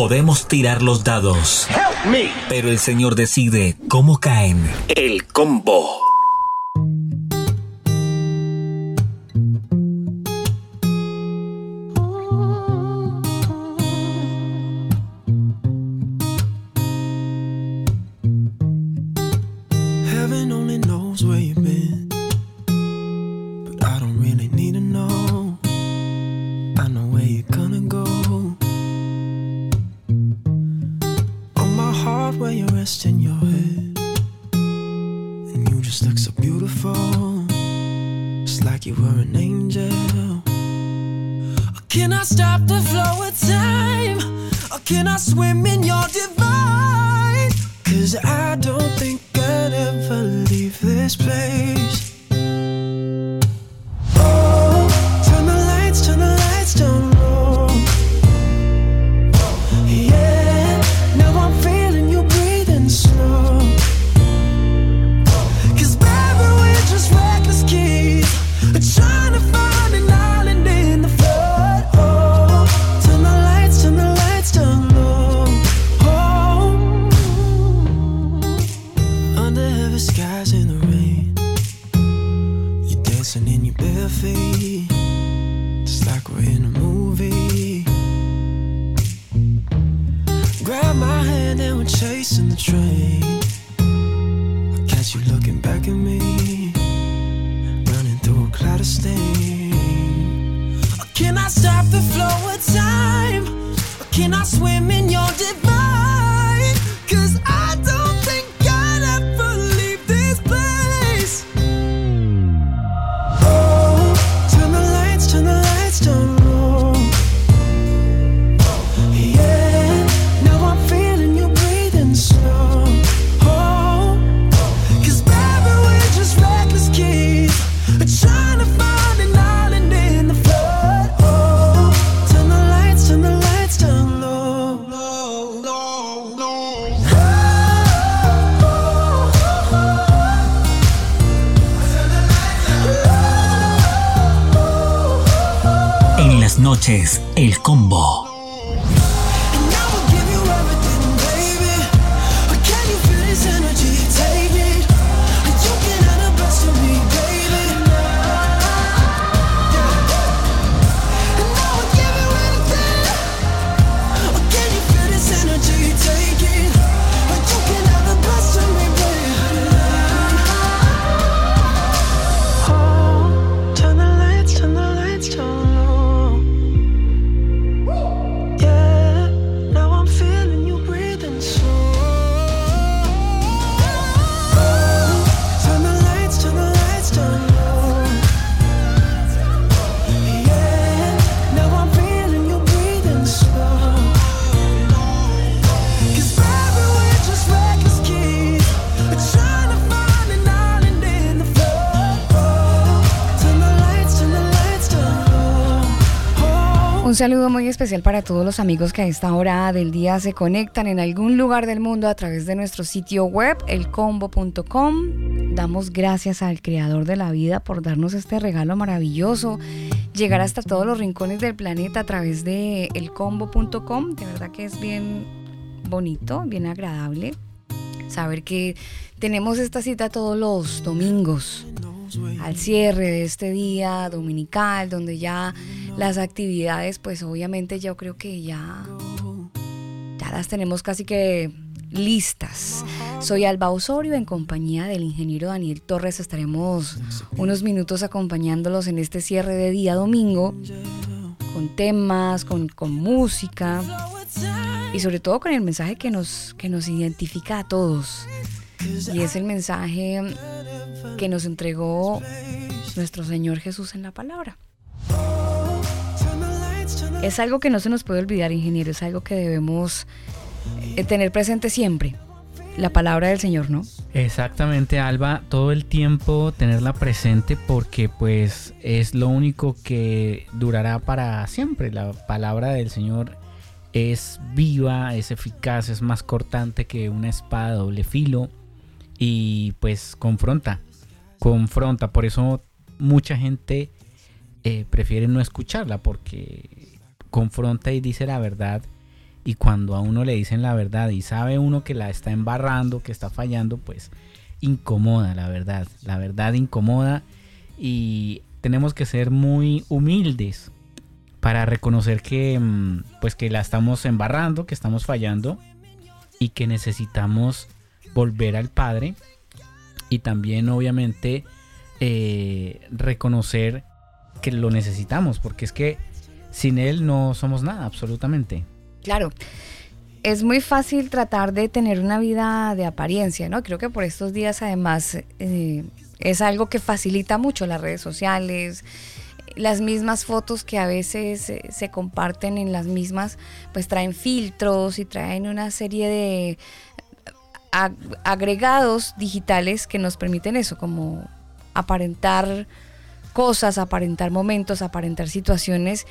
Podemos tirar los dados. Pero el Señor decide cómo caen. El combo. El Combo. Saludo muy especial para todos los amigos que a esta hora del día se conectan en algún lugar del mundo a través de nuestro sitio web, elcombo.com. Damos gracias al Creador de la vida por darnos este regalo maravilloso, llegar hasta todos los rincones del planeta a través de elcombo.com. De verdad que es bien bonito, bien agradable saber que tenemos esta cita todos los domingos al cierre de este día dominical, donde ya las actividades, pues obviamente yo creo que ya, ya las tenemos casi que listas. Soy Alba Osorio en compañía del ingeniero Daniel Torres. Estaremos unos minutos acompañándolos en este cierre de día domingo con temas, con, con música y sobre todo con el mensaje que nos, que nos identifica a todos. Y es el mensaje que nos entregó nuestro Señor Jesús en la palabra. Es algo que no se nos puede olvidar, ingeniero, es algo que debemos eh, tener presente siempre. La palabra del Señor, ¿no? Exactamente, Alba, todo el tiempo tenerla presente porque pues es lo único que durará para siempre. La palabra del Señor es viva, es eficaz, es más cortante que una espada doble filo y pues confronta, confronta. Por eso mucha gente eh, prefiere no escucharla porque confronta y dice la verdad y cuando a uno le dicen la verdad y sabe uno que la está embarrando, que está fallando, pues incomoda, la verdad. La verdad incomoda y tenemos que ser muy humildes para reconocer que mm, pues que la estamos embarrando, que estamos fallando y que necesitamos volver al Padre y también obviamente eh, reconocer que lo necesitamos porque es que sin Él no somos nada absolutamente. Claro. Es muy fácil tratar de tener una vida de apariencia, ¿no? Creo que por estos días además eh, es algo que facilita mucho las redes sociales, las mismas fotos que a veces se comparten en las mismas, pues traen filtros y traen una serie de agregados digitales que nos permiten eso, como aparentar cosas, aparentar momentos, aparentar situaciones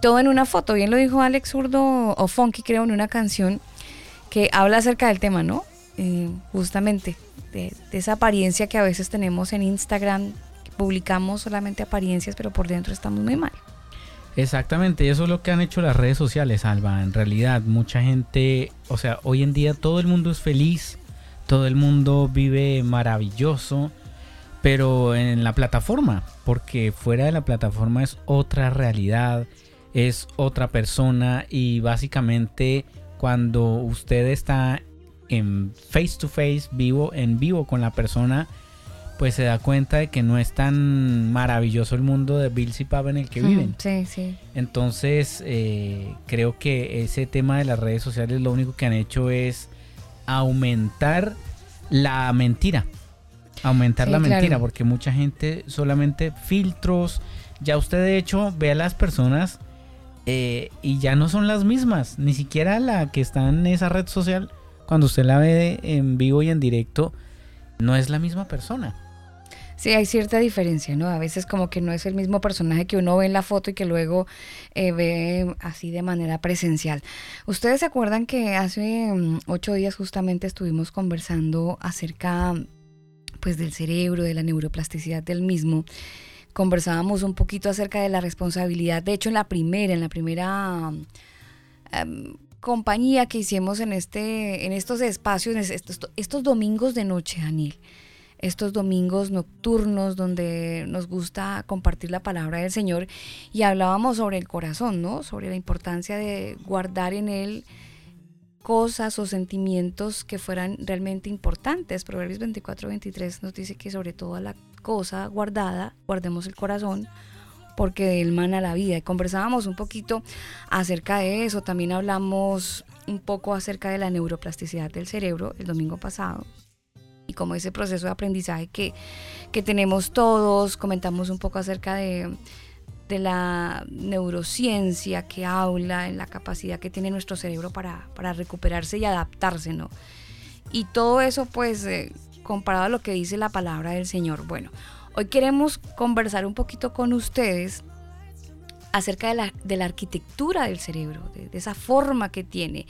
todo en una foto. Bien lo dijo Alex Urdo o Funky, creo, en una canción que habla acerca del tema, ¿no? Eh, justamente de, esa apariencia que a veces tenemos en Instagram, publicamos solamente apariencias, pero por dentro estamos muy mal. Exactamente, eso es lo que han hecho las redes sociales, Alba. En realidad, mucha gente, o sea, hoy en día todo el mundo es feliz, todo el mundo vive maravilloso, pero en la plataforma, porque fuera de la plataforma es otra realidad, es otra persona y básicamente cuando usted está en face to face, vivo, en vivo con la persona, pues se da cuenta de que no es tan maravilloso el mundo de Bill y Pab en el que viven. Sí, sí. Entonces, eh, creo que ese tema de las redes sociales lo único que han hecho es aumentar la mentira. Aumentar la mentira, porque mucha gente solamente filtros. Ya usted de hecho ve a las personas eh, y ya no son las mismas, ni siquiera la que está en esa red social, cuando usted la ve en vivo y en directo, no es la misma persona. Sí, hay cierta diferencia, ¿no? A veces como que no es el mismo personaje que uno ve en la foto y que luego eh, ve así de manera presencial. Ustedes se acuerdan que hace mm, ocho días justamente estuvimos conversando acerca pues del cerebro, de la neuroplasticidad del mismo conversábamos un poquito acerca de la responsabilidad. De hecho, en la primera, en la primera em, compañía que hicimos en, este, en estos espacios, estos, estos domingos de noche, Daniel, estos domingos nocturnos donde nos gusta compartir la palabra del Señor y hablábamos sobre el corazón, ¿no? Sobre la importancia de guardar en él cosas o sentimientos que fueran realmente importantes. Proverbios 24, 23 nos dice que sobre todo la cosa guardada, guardemos el corazón, porque de él mana la vida. Y conversábamos un poquito acerca de eso, también hablamos un poco acerca de la neuroplasticidad del cerebro el domingo pasado y como ese proceso de aprendizaje que, que tenemos todos, comentamos un poco acerca de, de la neurociencia que habla en la capacidad que tiene nuestro cerebro para, para recuperarse y adaptarse, ¿no? Y todo eso pues eh, comparado a lo que dice la palabra del Señor. Bueno, hoy queremos conversar un poquito con ustedes acerca de la, de la arquitectura del cerebro, de, esa forma que tiene.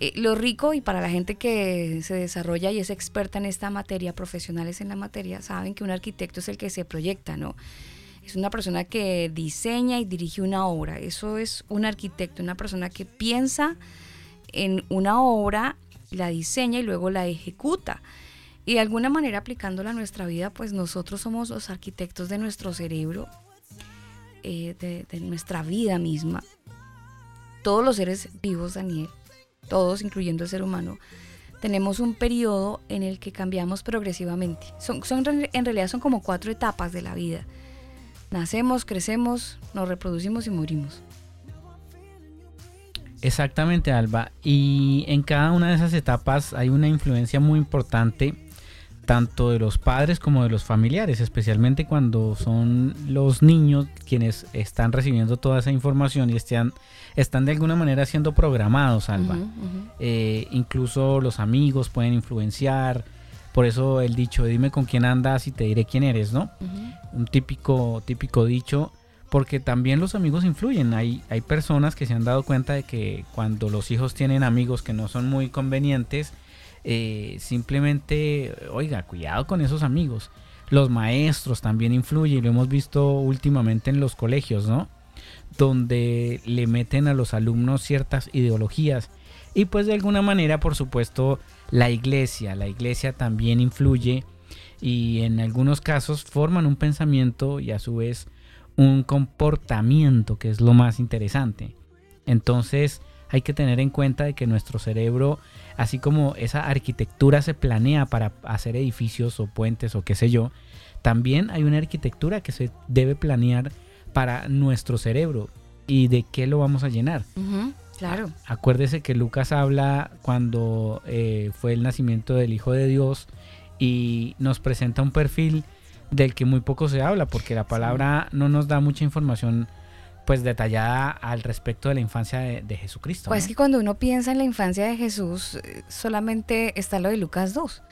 Eh, lo rico y para la gente que se desarrolla y es experta en esta materia, profesionales en la materia, saben que un arquitecto es el que se proyecta, ¿no? Es una persona que diseña y dirige una obra. Eso es un arquitecto, una persona que piensa en una obra, la diseña y luego la ejecuta. Y de alguna manera aplicándola a nuestra vida, pues nosotros somos los arquitectos de nuestro cerebro, eh, de, nuestra vida misma. Todos los seres vivos, Daniel, todos, incluyendo el ser humano, tenemos un periodo en el que cambiamos progresivamente. Son, son, en realidad son como cuatro etapas de la vida. Nacemos, crecemos, nos reproducimos y morimos. Exactamente, Alba. Y en cada una de esas etapas hay una influencia muy importante tanto de los padres como de los familiares, especialmente cuando son los niños quienes están recibiendo toda esa información y están, están de alguna manera siendo programados, Alba. Eh, incluso los amigos pueden influenciar, por eso el dicho, dime con quién andas y te diré quién eres, ¿no? Un típico, típico dicho, porque también los amigos influyen. Hay, hay personas que se han dado cuenta de que cuando los hijos tienen amigos que no son muy convenientes, eh, simplemente, oiga, cuidado con esos amigos. Los maestros también influyen, lo hemos visto últimamente en los colegios, ¿no? donde le meten a los alumnos ciertas ideologías y pues de alguna manera por supuesto la iglesia, la iglesia también influye y en algunos casos forman un pensamiento y a su vez un comportamiento que es lo más interesante. Entonces hay que tener en cuenta de que nuestro cerebro, así como esa arquitectura se planea para hacer edificios o puentes o qué sé yo, también hay una arquitectura que se debe planear para nuestro cerebro y de qué lo vamos a llenar. claro. Acuérdese que Lucas habla cuando eh, fue el nacimiento del Hijo de Dios y nos presenta un perfil del que muy poco se habla porque la palabra no nos da mucha información pues detallada al respecto de la infancia de, Jesucristo. Pues que cuando uno piensa en la infancia de Jesús, eh, solamente está lo de Lucas 2,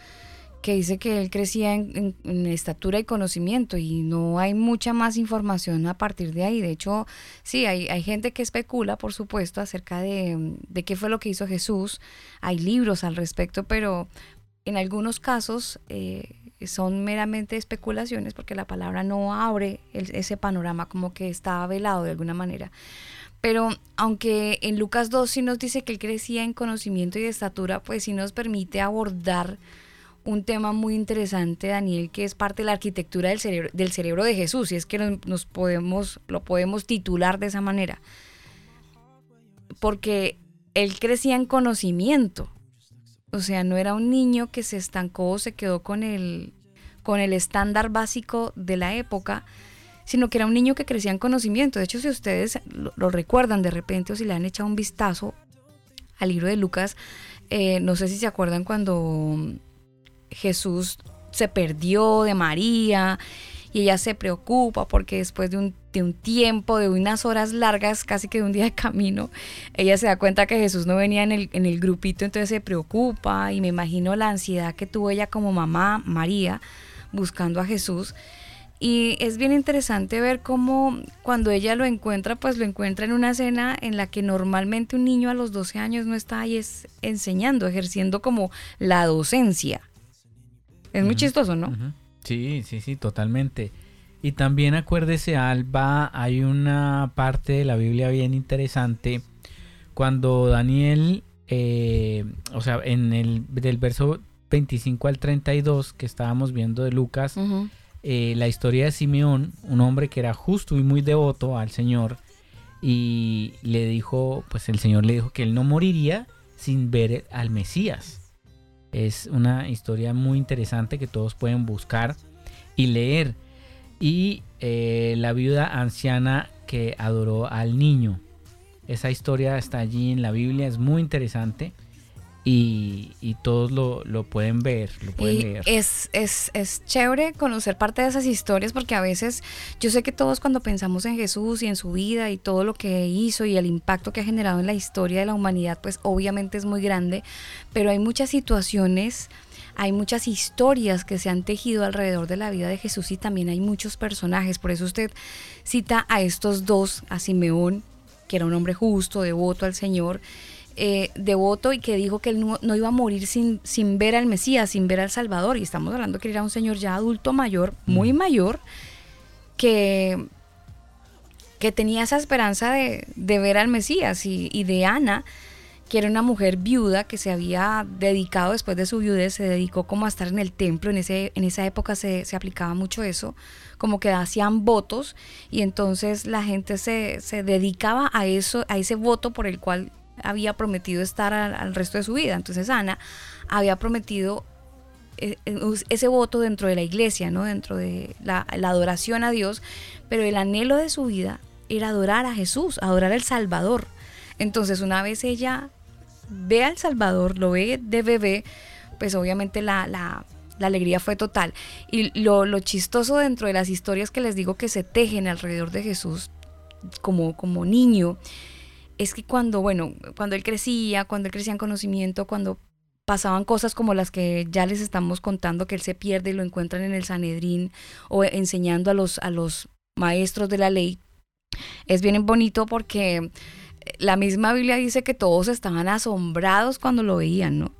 que dice que él crecía en, estatura y conocimiento y no hay mucha más información a partir de ahí. De hecho, sí, hay, hay gente que especula, por supuesto, acerca de, de qué fue lo que hizo Jesús. Hay libros al respecto, pero en algunos casos... Eh, son meramente especulaciones porque la palabra no abre ese panorama como que está velado de alguna manera. Pero aunque en Lucas 2 sí nos dice que él crecía en conocimiento y de estatura, pues sí nos permite abordar un tema muy interesante, Daniel, que es parte de la arquitectura del cerebro, del cerebro de Jesús, y es que nos, podemos, lo podemos titular de esa manera. Porque él crecía en conocimiento, o sea, no era un niño que se estancó o se quedó con el, con el estándar básico de la época, sino que era un niño que crecía en conocimiento. De hecho, si ustedes lo, recuerdan de repente o si le han echado un vistazo al libro de Lucas, eh, no sé si se acuerdan cuando Jesús se perdió de María y ella se preocupa porque después de un, tiempo, de unas horas largas, casi que de un día de camino, ella se da cuenta que Jesús no venía en el, en el grupito, entonces se preocupa y me imagino la ansiedad que tuvo ella como mamá, María, buscando a Jesús. Y es bien interesante ver cómo cuando ella lo encuentra, pues lo encuentra en una cena en la que normalmente un niño a los 12 años no está ahí es enseñando, ejerciendo como la docencia. Es muy chistoso, ¿no? Sí, sí, sí, totalmente. Y también acuérdese, Alba, hay una parte de la Biblia bien interesante cuando Daniel, eh, o sea, en el del verso 25 al 32 que estábamos viendo de Lucas, eh, la historia de Simeón, un hombre que era justo y muy devoto al Señor, y le dijo, pues el Señor le dijo que él no moriría sin ver al Mesías. Es una historia muy interesante que todos pueden buscar y leer. Y eh, la viuda anciana que adoró al niño. Esa historia está allí en la Biblia, es muy interesante. Y, todos lo, pueden ver, lo pueden leer. Es, es, es, chévere conocer parte de esas historias porque a veces yo sé que todos cuando pensamos en Jesús y en su vida y todo lo que hizo y el impacto que ha generado en la historia de la humanidad, pues obviamente es muy grande, pero hay muchas situaciones hay muchas historias que se han tejido alrededor de la vida de Jesús y también hay muchos personajes. Por eso usted cita a estos dos, a Simeón, que era un hombre justo, devoto al Señor, eh, devoto y que dijo que él no, iba a morir sin, sin, ver al Mesías, sin ver al Salvador. Y estamos hablando que era un señor ya adulto mayor, muy mm. mayor, que, que tenía esa esperanza de, ver al Mesías y, y de Ana que era una mujer viuda que se había dedicado después de su viudez, se dedicó como a estar en el templo, en, ese, en esa época se, aplicaba mucho eso, como que hacían votos y entonces la gente se, dedicaba a eso, a ese voto por el cual había prometido estar al, resto de su vida. Entonces Ana había prometido eh, eh, ese voto dentro de la iglesia, ¿no? dentro de la, la adoración a Dios, pero el anhelo de su vida era adorar a Jesús, adorar al Salvador. Entonces una vez ella ve al Salvador, lo ve de bebé, pues obviamente la, la, alegría fue total. Y lo, lo, chistoso dentro de las historias que les digo que se tejen alrededor de Jesús como, como niño, es que cuando, bueno, cuando él crecía, cuando él crecía en conocimiento, cuando pasaban cosas como las que ya les estamos contando, que él se pierde y lo encuentran en el Sanedrín o enseñando a los, a los maestros de la ley, es bien bonito porque la misma Biblia dice que todos estaban asombrados cuando lo veían, ¿no?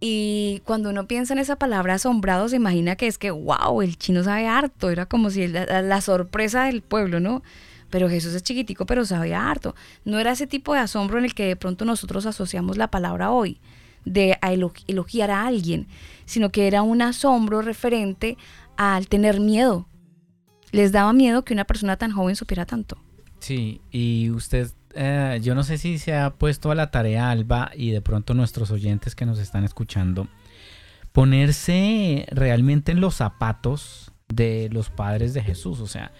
Y cuando uno piensa en esa palabra asombrado, se imagina que es que, wow, el chino sabe harto, era como si la, sorpresa del pueblo, ¿no? Pero Jesús es chiquitico, pero sabía harto. No era ese tipo de asombro en el que de pronto nosotros asociamos la palabra hoy, de elogiar a alguien, sino que era un asombro referente al tener miedo. Les daba miedo que una persona tan joven supiera tanto. Sí, y usted, eh, yo no sé si se ha puesto a la tarea, Alba, y de pronto nuestros oyentes que nos están escuchando, ponerse realmente en los zapatos de los padres de Jesús. O sea,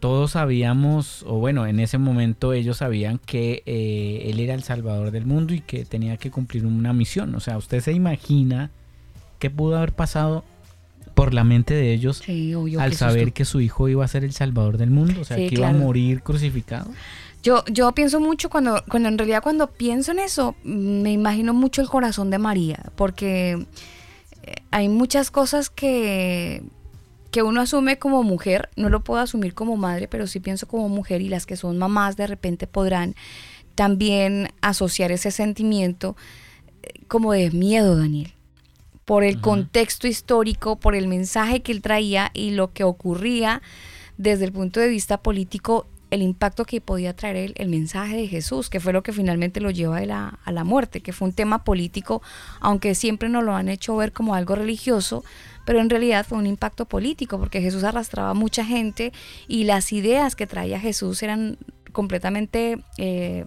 todos sabíamos, o bueno, en ese momento ellos sabían que eh, Él era el Salvador del mundo y que tenía que cumplir una misión. O sea, usted se imagina qué pudo haber pasado por la mente de ellos al saber que su hijo iba a ser el Salvador del mundo, o sea, que iba a morir crucificado. Yo, yo pienso mucho cuando, cuando en realidad cuando pienso en eso, me imagino mucho el corazón de María, porque eh, hay muchas cosas que que uno asume como mujer, no lo puedo asumir como madre, pero sí pienso como mujer y las que son mamás de repente podrán también asociar ese sentimiento eh, como de miedo, Daniel, por el contexto histórico, por el mensaje que él traía y lo que ocurría desde el punto de vista político, el impacto que podía traer el, mensaje de Jesús, que fue lo que finalmente lo lleva a la, a la muerte, que fue un tema político, aunque siempre nos lo han hecho ver como algo religioso, pero en realidad fue un impacto político porque Jesús arrastraba a mucha gente y las ideas que traía Jesús eran completamente eh,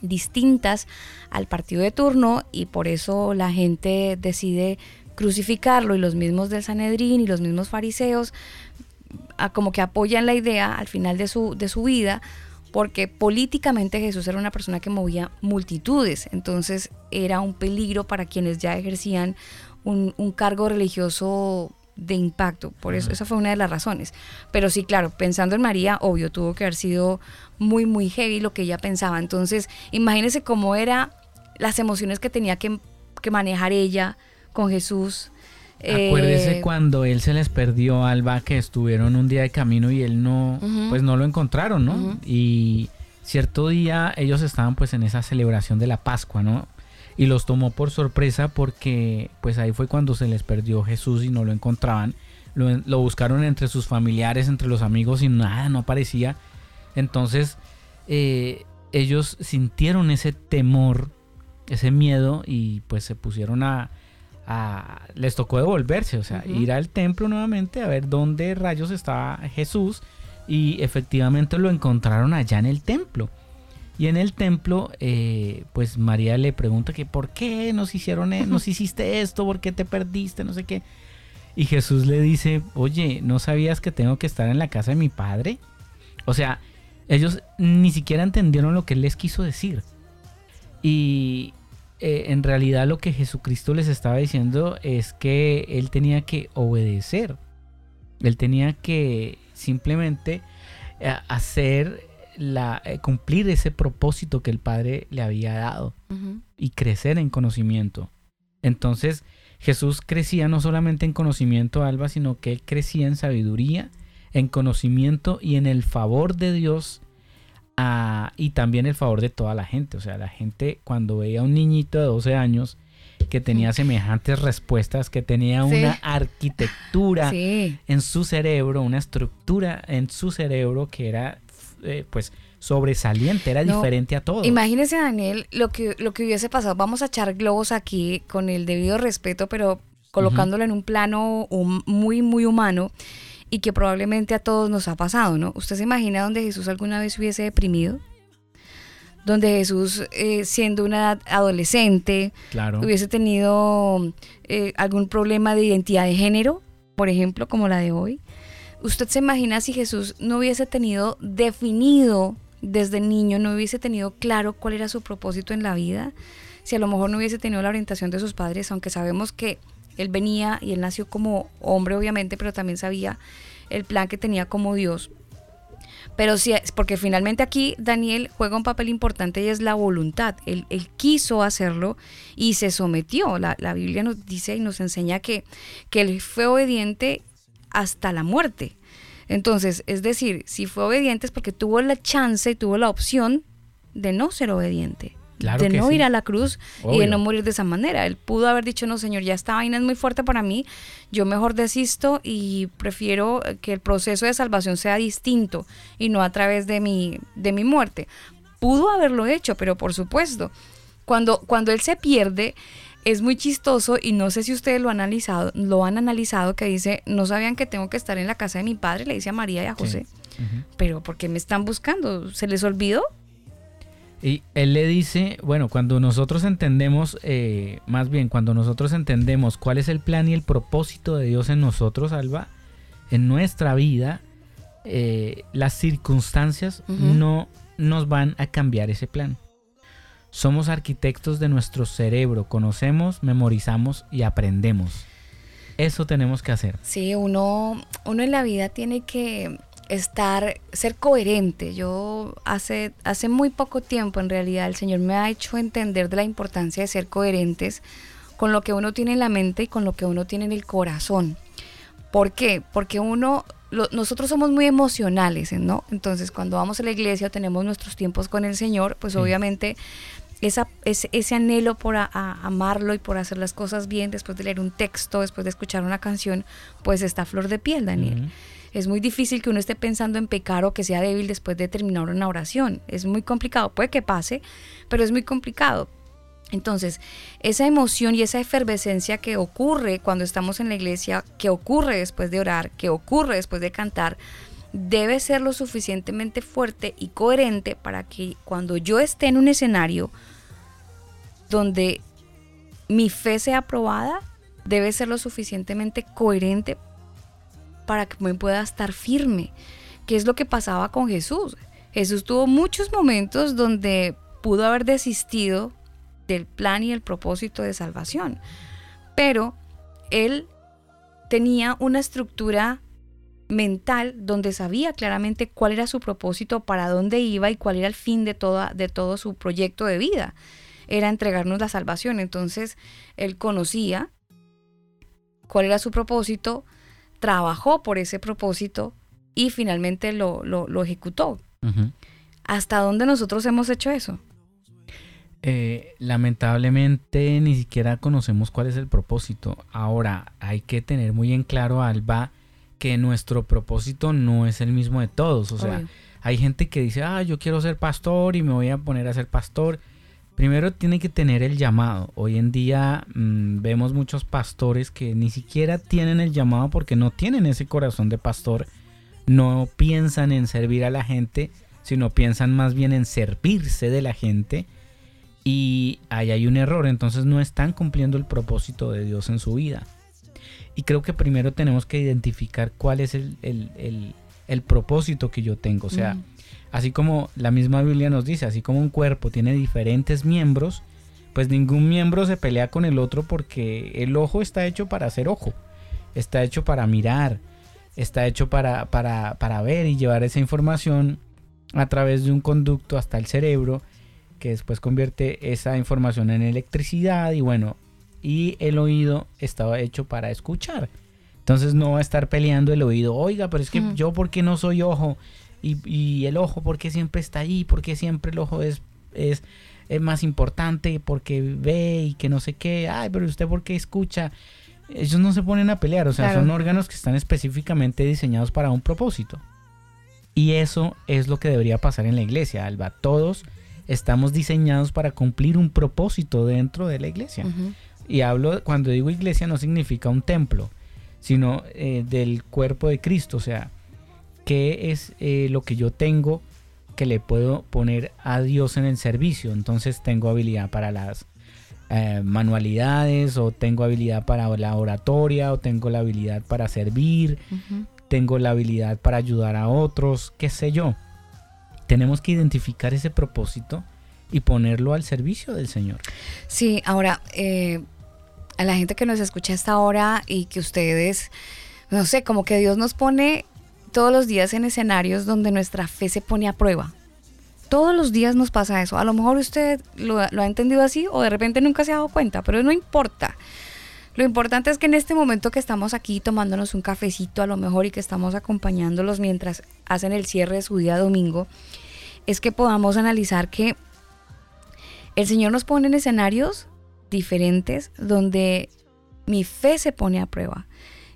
distintas al partido de turno y por eso la gente decide crucificarlo y los mismos del Sanedrín y los mismos fariseos como que apoyan la idea al final de su, de su vida porque políticamente Jesús era una persona que movía multitudes, entonces era un peligro para quienes ya ejercían un, cargo religioso de impacto. Por eso, esa fue una de las razones. Pero sí, claro, pensando en María, obvio, tuvo que haber sido muy, muy heavy lo que ella pensaba. Entonces, imagínese cómo eran las emociones que tenía que, manejar ella con Jesús. Acuérdese eh, cuando él se les perdió Alba, que estuvieron un día de camino y él no, pues no lo encontraron, ¿no? Y cierto día ellos estaban pues en esa celebración de la Pascua, ¿no? y los tomó por sorpresa porque pues ahí fue cuando se les perdió Jesús y no lo encontraban. Lo, buscaron entre sus familiares, entre los amigos y nada, no aparecía. Entonces eh, ellos sintieron ese temor, ese miedo y pues se pusieron a, les tocó devolverse, o sea, ir al templo nuevamente a ver dónde rayos estaba Jesús y efectivamente lo encontraron allá en el templo. Y en el templo, eh, pues María le pregunta que por qué nos hicieron, e-, nos hiciste esto, por qué te perdiste, no sé qué. Y Jesús le dice, oye, ¿no sabías que tengo que estar en la casa de mi padre? O sea, ellos ni siquiera entendieron lo que él les quiso decir. Y eh, en realidad lo que Jesucristo les estaba diciendo es que él tenía que obedecer. Él tenía que simplemente eh, hacer la, eh, cumplir ese propósito que el Padre le había dado y crecer en conocimiento. Entonces Jesús crecía no solamente en conocimiento, Alba, sino que él crecía en sabiduría, en conocimiento y en el favor de Dios ah, y también el favor de toda la gente. O sea, la gente cuando veía a un niñito de 12 años que tenía semejantes respuestas, que tenía una arquitectura en su cerebro, una estructura en su cerebro que era eh, pues sobresaliente, era diferente a todo. Imagínese, Daniel, lo que, lo que hubiese pasado. Vamos a echar globos aquí con el debido respeto, pero colocándolo en un plano muy, muy humano y que probablemente a todos nos ha pasado, ¿no? ¿Usted se imagina donde Jesús alguna vez hubiese deprimido? Donde Jesús, eh, siendo una adolescente, hubiese tenido eh, algún problema de identidad de género, por ejemplo, como la de hoy. ¿Usted se imagina si Jesús no hubiese tenido definido desde niño, no hubiese tenido claro cuál era su propósito en la vida? Si a lo mejor no hubiese tenido la orientación de sus padres, aunque sabemos que él venía y él nació como hombre, obviamente, pero también sabía el plan que tenía como Dios. Pero sí, porque finalmente aquí Daniel juega un papel importante y es la voluntad. Él, quiso hacerlo y se sometió. La, la, Biblia nos dice y nos enseña que, que él fue obediente hasta la muerte. Entonces, es decir, si fue obediente es porque tuvo la chance y tuvo la opción de no ser obediente. De no ir a la cruz y de no morir de esa manera. Él pudo haber dicho, no, Señor, ya esta vaina es muy fuerte para mí, yo mejor desisto y prefiero que el proceso de salvación sea distinto y no a través de mi, de mi muerte. Pudo haberlo hecho, pero por supuesto, cuando, cuando él se pierde, es muy chistoso y no sé si ustedes lo han analizado, lo han analizado que dice, no sabían que tengo que estar en la casa de mi padre, le dice a María y a José. Pero ¿por qué me están buscando? ¿Se les olvidó? Y él le dice, bueno, cuando nosotros entendemos, eh, más bien cuando nosotros entendemos cuál es el plan y el propósito de Dios en nosotros, Alba, en nuestra vida, eh, las circunstancias no nos van a cambiar ese plan. Somos arquitectos de nuestro cerebro, conocemos, memorizamos y aprendemos. Eso tenemos que hacer. Sí, uno, uno en la vida tiene que estar, ser coherente. Yo hace, hace muy poco tiempo en realidad el Señor me ha hecho entender de la importancia de ser coherentes con lo que uno tiene en la mente y con lo que uno tiene en el corazón. ¿Por qué? Porque uno, nosotros somos muy emocionales, ¿no? Entonces cuando vamos a la iglesia o tenemos nuestros tiempos con el Señor, pues obviamente esa, ese, ese, anhelo por amarlo y por hacer las cosas bien después de leer un texto, después de escuchar una canción, pues está a flor de piel, Daniel es muy difícil que uno esté pensando en pecar o que sea débil después de terminar una oración. Es muy complicado. Puede que pase, pero es muy complicado. Entonces, esa emoción y esa efervescencia que ocurre cuando estamos en la iglesia, que ocurre después de orar, que ocurre después de cantar, debe ser lo suficientemente fuerte y coherente para que cuando yo esté en un escenario donde mi fe sea aprobada, debe ser lo suficientemente coherente para que me pueda estar firme, que es lo que pasaba con Jesús. Jesús tuvo muchos momentos donde pudo haber desistido del plan y el propósito de salvación, pero él tenía una estructura mental donde sabía claramente cuál era su propósito, para dónde iba y cuál era el fin de, toda, de todo su proyecto de vida. Era entregarnos la salvación. Entonces, él conocía cuál era su propósito, trabajó por ese propósito y finalmente lo, lo, ejecutó. ¿Hasta dónde nosotros hemos hecho eso? Eh, lamentablemente ni siquiera conocemos cuál es el propósito. Ahora, hay que tener muy en claro, Alba, que nuestro propósito no es el mismo de todos. O sea, hay gente que dice, ah, yo quiero ser pastor y me voy a poner a ser pastor. Primero tiene que tener el llamado. Hoy en día mm, vemos muchos pastores que ni siquiera tienen el llamado porque no tienen ese corazón de pastor. No piensan en servir a la gente, sino piensan más bien en servirse de la gente. Y ahí hay un error, entonces no están cumpliendo el propósito de Dios en su vida. Y creo que primero tenemos que identificar cuál es el, propósito que yo tengo. O sea, Así como la misma Biblia nos dice, así como un cuerpo tiene diferentes miembros, pues ningún miembro se pelea con el otro porque el ojo está hecho para hacer ojo, está hecho para mirar, está hecho para, para, para ver y llevar esa información a través de un conducto hasta el cerebro, que después convierte esa información en electricidad y bueno, y el oído estaba hecho para escuchar. Entonces no va a estar peleando el oído, oiga, pero es que yo porque no soy ojo y, el ojo, porque siempre está ahí? porque siempre el ojo es, es, más importante? Porque ve y que no sé qué. Ay, pero usted porque escucha. Ellos no se ponen a pelear, o sea, son órganos que están específicamente diseñados para un propósito. Y eso es lo que debería pasar en la iglesia, Alba. Todos estamos diseñados para cumplir un propósito dentro de la iglesia. Y hablo, cuando digo iglesia no significa un templo, sino eh, del cuerpo de Cristo. O sea, qué es eh, lo que yo tengo que le puedo poner a Dios en el servicio. Entonces tengo habilidad para las eh, manualidades o tengo habilidad para la oratoria o tengo la habilidad para servir, tengo la habilidad para ayudar a otros, qué sé yo. Tenemos que identificar ese propósito y ponerlo al servicio del Señor. Sí, ahora, eh, a la gente que nos escucha hasta ahora y que ustedes, no sé, como que Dios nos pone todos los días en escenarios donde nuestra fe se pone a prueba. Todos los días nos pasa eso. A lo mejor usted lo, ha entendido así o de repente nunca se ha dado cuenta, pero no importa. Lo importante es que en este momento que estamos aquí tomándonos un cafecito a lo mejor y que estamos acompañándolos mientras hacen el cierre de su día domingo, es que podamos analizar que el Señor nos pone en escenarios diferentes donde mi fe se pone a prueba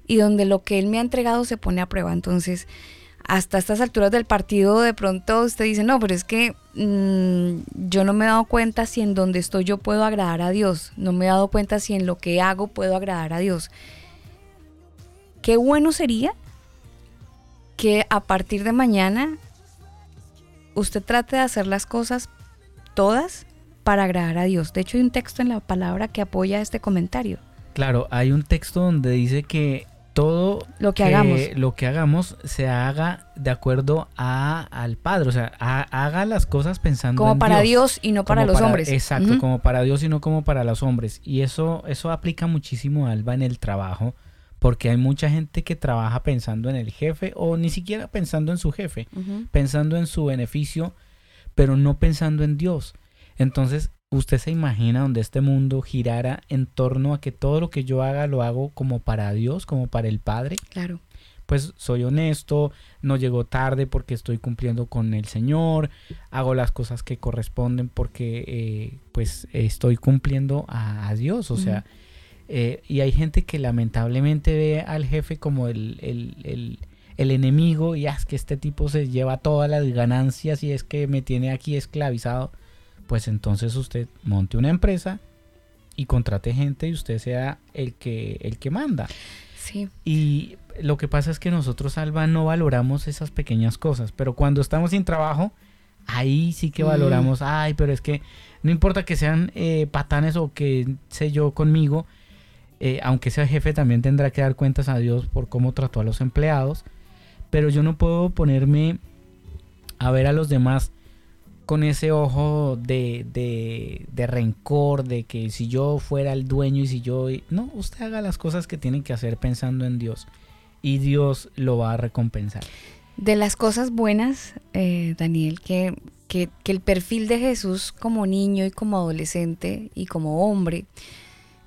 y donde lo que Él me ha entregado se pone a prueba. Entonces, hasta estas alturas del partido, de pronto usted dice, no, pero es que mm, yo no me he dado cuenta si en donde estoy yo puedo agradar a Dios, no me he dado cuenta si en lo que hago puedo agradar a Dios. Qué bueno sería que a partir de mañana usted trate de hacer las cosas todas para agradar a Dios. De hecho, hay un texto en la palabra que apoya este comentario. Claro, hay un texto donde dice que todo lo que, hagamos lo que hagamos se haga de acuerdo a, al Padre, o sea, haga las cosas pensando como para Dios. y no para los hombres. Exacto, como para Dios y no como para los hombres. Y eso eso aplica muchísimo Alba en el trabajo, porque hay mucha gente que trabaja pensando en el jefe o ni siquiera pensando en su jefe, pensando en su beneficio, pero no pensando en Dios. Entonces, ¿Usted se imagina donde este mundo girara en torno a que todo lo que yo haga lo hago como para Dios, como para el Padre? Claro. Pues soy honesto, no llego tarde porque estoy cumpliendo con el Señor, hago las cosas que corresponden porque eh, pues estoy cumpliendo a, Dios, o sea, eh, y hay gente que lamentablemente ve al jefe como el, el, el enemigo y ah, es que este tipo se lleva todas las ganancias y es que me tiene aquí esclavizado pues entonces usted monte una empresa y contrate gente y usted sea el que, el que manda. Sí. Y lo que pasa es que nosotros, Alba, no valoramos esas pequeñas cosas, pero cuando estamos sin trabajo, ahí sí que mm. valoramos, ay, pero es que no importa que sean eh, patanes o que sé yo conmigo, eh, aunque sea jefe también tendrá que dar cuentas a Dios por cómo trató a los empleados, pero yo no puedo ponerme a ver a los demás con ese ojo de, de, de, rencor, de que si yo fuera el dueño y si yo... No, usted haga las cosas que tiene que hacer pensando en Dios y Dios lo va a recompensar. De las cosas buenas, eh, Daniel, que, que, que el perfil de Jesús como niño y como adolescente y como hombre,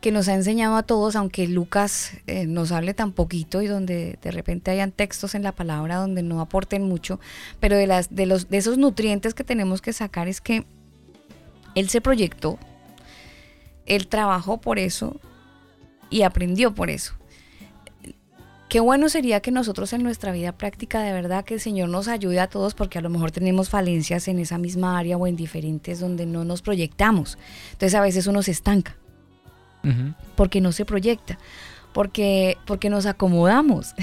que nos ha enseñado a todos, aunque Lucas eh, nos hable tan poquito y donde de repente hayan textos en la palabra donde no aporten mucho, pero de, las, de, los, de esos nutrientes que tenemos que sacar es que él se proyectó, él trabajó por eso y aprendió por eso. Qué bueno sería que nosotros en nuestra vida práctica de verdad que el Señor nos ayude a todos porque a lo mejor tenemos falencias en esa misma área o en diferentes donde no nos proyectamos. Entonces a veces uno se estanca porque no se proyecta, porque, porque nos acomodamos.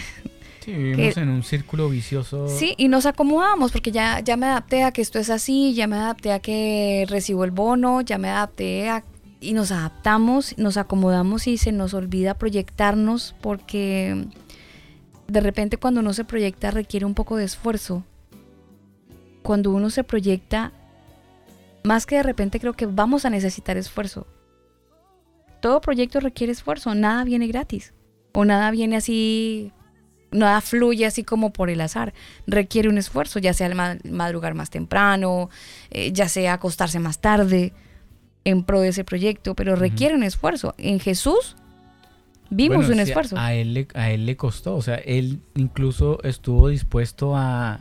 Sí, vivimos en un círculo vicioso. Sí, y nos acomodamos porque ya, ya me adapté a que esto es así, ya me adapté a que recibo el bono, ya me adapté a... Y nos adaptamos, nos acomodamos y se nos olvida proyectarnos porque de repente cuando uno se proyecta requiere un poco de esfuerzo. Cuando uno se proyecta, más que de repente creo que vamos a necesitar esfuerzo todo proyecto requiere esfuerzo, nada viene gratis o nada viene así, nada fluye así como por el azar, requiere un esfuerzo, ya sea madrugar más temprano, eh, ya sea acostarse más tarde en pro de ese proyecto, pero requiere un esfuerzo. En Jesús vimos un esfuerzo. A él, le, a él le costó, o sea, él incluso estuvo dispuesto a,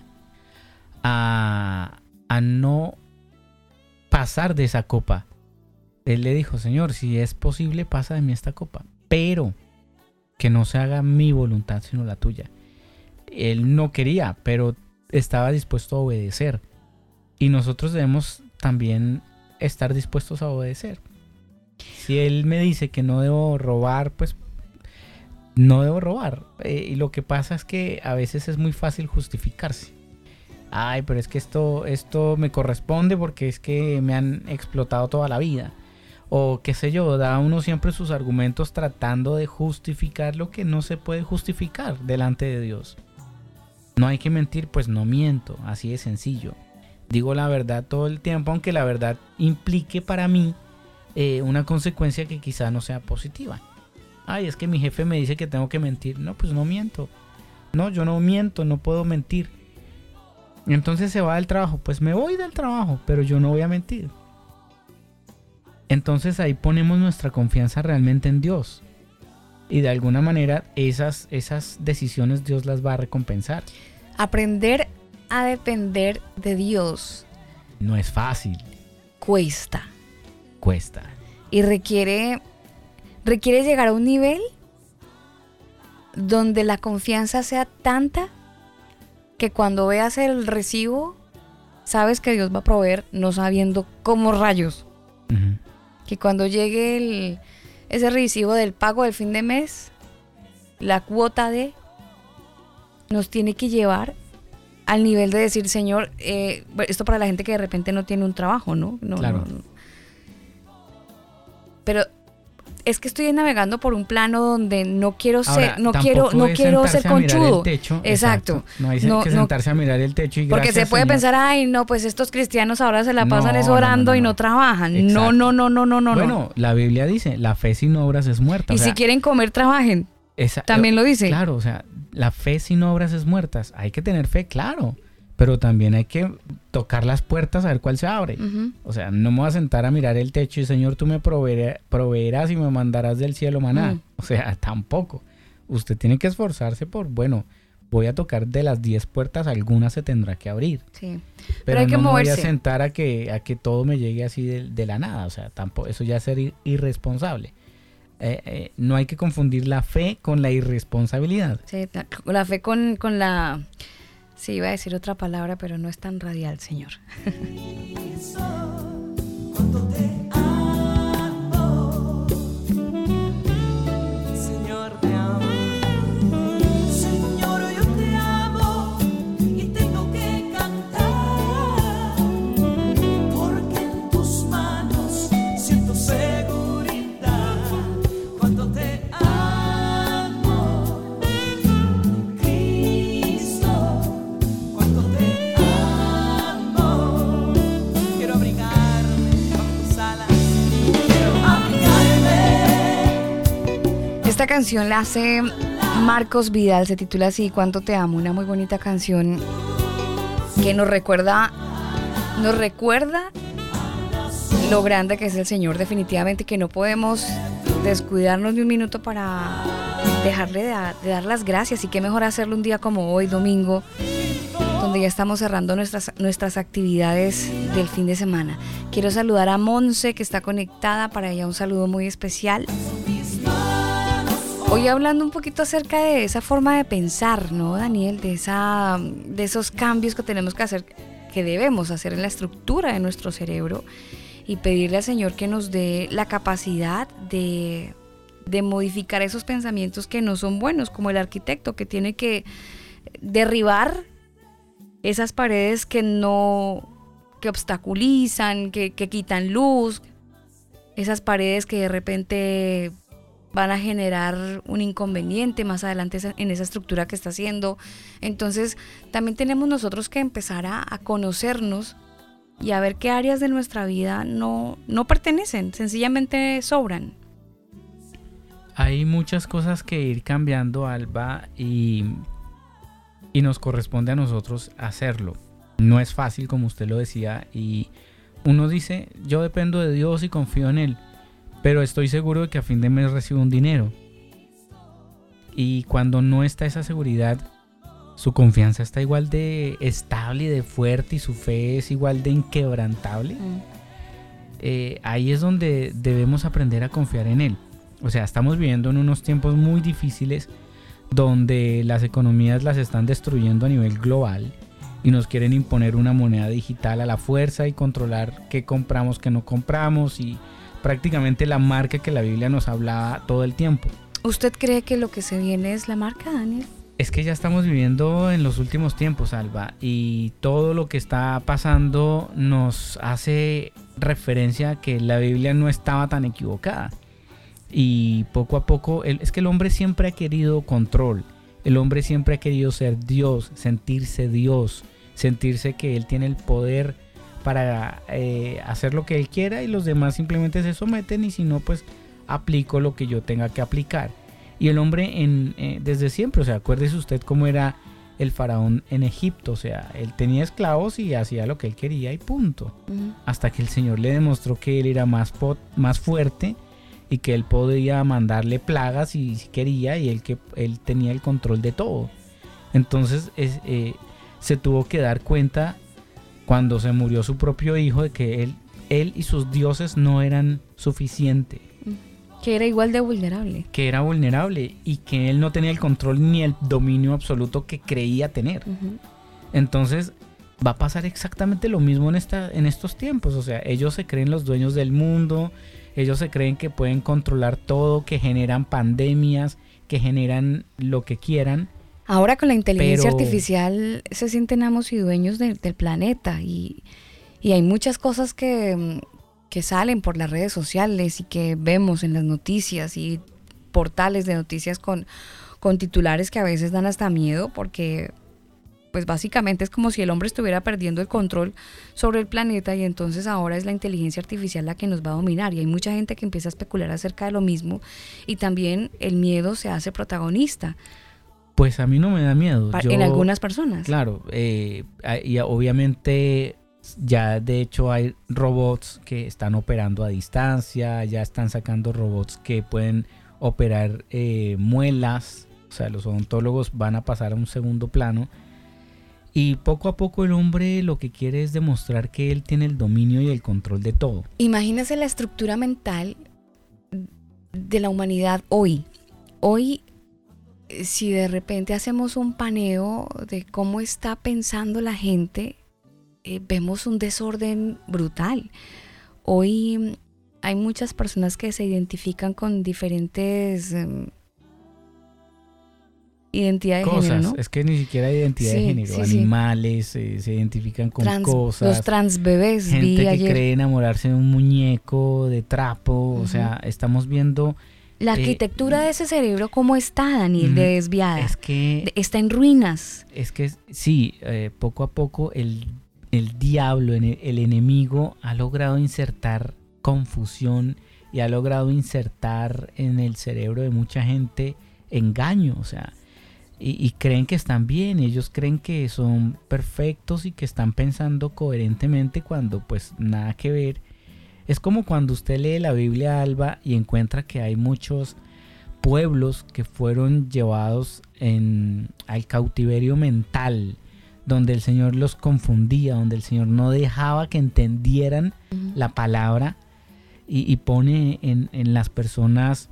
a, a no pasar de esa copa él le dijo, Señor, si es posible, pasa de mí esta copa, pero que no se haga mi voluntad, sino la tuya. Él no quería, pero estaba dispuesto a obedecer. Y nosotros debemos también estar dispuestos a obedecer. Si él me dice que no debo robar, pues no debo robar. Eh, y lo que pasa es que a veces es muy fácil justificarse. Ay, pero es que esto, esto me corresponde porque es que me han explotado toda la vida o qué sé yo, da uno siempre sus argumentos tratando de justificar lo que no se puede justificar delante de Dios. No hay que mentir, pues no miento, así de sencillo. Digo la verdad todo el tiempo, aunque la verdad implique para mí eh, una consecuencia que quizá no sea positiva. Ay, es que mi jefe me dice que tengo que mentir. No, pues no miento. No, yo no miento, no puedo mentir. Entonces se va del trabajo. Pues me voy del trabajo, pero yo no voy a mentir. Entonces ahí ponemos nuestra confianza realmente en Dios. Y de alguna manera esas, esas decisiones Dios las va a recompensar. Aprender a depender de Dios. No es fácil. Cuesta. cuesta. Y requiere, requiere llegar a un nivel donde la confianza sea tanta que cuando veas el recibo, sabes que Dios va a proveer, no sabiendo cómo rayos. Que cuando llegue el, ese recibo del pago del fin de mes, la cuota de nos tiene que llevar al nivel de decir, Señor, eh, esto para la gente que de repente no tiene un trabajo, ¿no? no claro. Pero es que estoy navegando por un plano donde no quiero ser, no quiero, no quiero ser conchudo. exacto. No hay que sentarse a mirar el techo y Porque se puede pensar, ay, no, pues estos cristianos ahora se la pasan es orando y no trabajan. No, no, no, no, no, no. Bueno, la Biblia dice, la fe sin obras es muerta. Y si quieren comer, trabajen. También lo dice. Claro, o sea, la fe sin obras es muerta. Hay que tener fe, claro pero también hay que tocar las puertas a ver cuál se abre. O sea, no me voy a sentar a mirar el techo y Señor, tú me proveerás y me mandarás del cielo maná. O sea, tampoco. Usted tiene que esforzarse por, bueno, voy a tocar de las 10 puertas, alguna se tendrá que abrir. Sí. Pero, hay que no me voy a sentar a que, a que todo me llegue así de, la nada. O sea, tampoco, eso ya es ser irresponsable. Eh, eh, no hay que confundir la fe con la irresponsabilidad. Sí, la, fe con, con la Sí, iba a decir otra palabra, pero no es tan radial, Señor. Esta canción la hace Marcos Vidal, se titula así, Cuánto te amo, una muy bonita canción que nos recuerda, nos recuerda lo grande que es el Señor, definitivamente que no podemos descuidarnos de un minuto para dejarle de, dar las gracias y qué mejor hacerlo un día como hoy, domingo, donde ya estamos cerrando nuestras, nuestras actividades del fin de semana. Quiero saludar a Monse que está conectada, para ella un saludo muy especial. Hoy hablando un poquito acerca de esa forma de pensar, ¿no, Daniel? De, esa, de esos cambios que tenemos que hacer, que debemos hacer en la estructura de nuestro cerebro y pedirle al Señor que nos dé la capacidad de, modificar esos pensamientos que no son buenos, como el arquitecto que tiene que derribar esas paredes que no, que obstaculizan, que quitan luz, esas paredes que de repente van a generar un inconveniente más adelante en esa estructura que está haciendo. Entonces, también tenemos nosotros que empezar a, conocernos y a ver qué áreas de nuestra vida no, no pertenecen, sencillamente sobran. Hay muchas cosas que ir cambiando, Alba, y, y nos corresponde a nosotros hacerlo. No es fácil, como usted lo decía, y uno dice, yo dependo de Dios y confío en Él pero estoy seguro de que a fin de mes recibo un dinero. Y cuando no está esa seguridad, su confianza está igual de estable y de fuerte y su fe es igual de inquebrantable. Mm. Eh, ahí es donde debemos aprender a confiar en Él. O sea, estamos viviendo en unos tiempos muy difíciles donde las economías las están destruyendo a nivel global y nos quieren imponer una moneda digital a la fuerza y controlar qué compramos, qué no compramos y prácticamente la marca que la Biblia nos hablaba todo el tiempo. ¿Usted cree que lo que se viene es la marca, Daniel? Es que ya estamos viviendo en los últimos tiempos, Alba, y todo lo que está pasando nos hace referencia a que la Biblia no estaba tan equivocada. Y poco a poco, es que el hombre siempre ha querido control, el hombre siempre ha querido ser Dios, sentirse Dios, sentirse que Él tiene el poder para eh, hacer lo que él quiera y los demás simplemente se someten y si no pues aplico lo que yo tenga que aplicar. Y el hombre en, eh, desde siempre, o sea, acuérdese usted cómo era el faraón en Egipto, o sea, él tenía esclavos y hacía lo que él quería y punto. Hasta que el Señor le demostró que él era más, más fuerte y que él podía mandarle plagas si, quería y él, que, él tenía el control de todo. Entonces eh, se tuvo que dar cuenta cuando se murió su propio hijo de que él él y sus dioses no eran suficiente. Que era igual de vulnerable. Que era vulnerable y que él no tenía el control ni el dominio absoluto que creía tener. Entonces va a pasar exactamente lo mismo en, esta, en estos tiempos. O sea, ellos se creen los dueños del mundo, ellos se creen que pueden controlar todo, que generan pandemias, que generan lo que quieran. Ahora con la inteligencia artificial se sienten amos y dueños del planeta y, hay muchas cosas que, que salen por las redes sociales y que vemos en las noticias y portales de noticias con, con titulares que a veces dan hasta miedo porque pues básicamente es como si el hombre estuviera perdiendo el control sobre el planeta y entonces ahora es la inteligencia artificial la que nos va a dominar y hay mucha gente que empieza a especular acerca de lo mismo y también el miedo se hace protagonista. Pues a mí no me da miedo. en algunas personas. Claro, eh, y obviamente ya de hecho hay robots que están operando a distancia, ya están sacando robots que pueden operar eh, muelas, o sea, los odontólogos van a pasar a un segundo plano y poco a poco el hombre lo que quiere es demostrar que él tiene el dominio y el control de todo. Imagínese la estructura mental de la humanidad hoy. Hoy, si de repente hacemos un paneo de cómo está pensando la gente, eh, vemos un desorden brutal. Hoy hay muchas personas que se identifican con diferentes... Em, identidad de género, ¿no? Es que ni siquiera hay identidad de género. Animales eh, se identifican con cosas. Los trans bebés. Gente que cree enamorarse de un muñeco, de trapo. O sea, estamos viendo... La eh, arquitectura de ese cerebro, ¿cómo está, Daniel, de desviada? Es que... está en ruinas. Es que sí, eh, poco a poco el, el diablo, el enemigo, ha logrado insertar confusión y ha logrado insertar en el cerebro de mucha gente engaño. O sea, y, creen que están bien, ellos creen que son perfectos y que están pensando coherentemente cuando pues nada que ver. Es como cuando usted lee la Biblia Alba y encuentra que hay muchos pueblos que fueron llevados en, al cautiverio mental, donde el Señor los confundía, donde el Señor no dejaba que entendieran la palabra y, pone en, en, las personas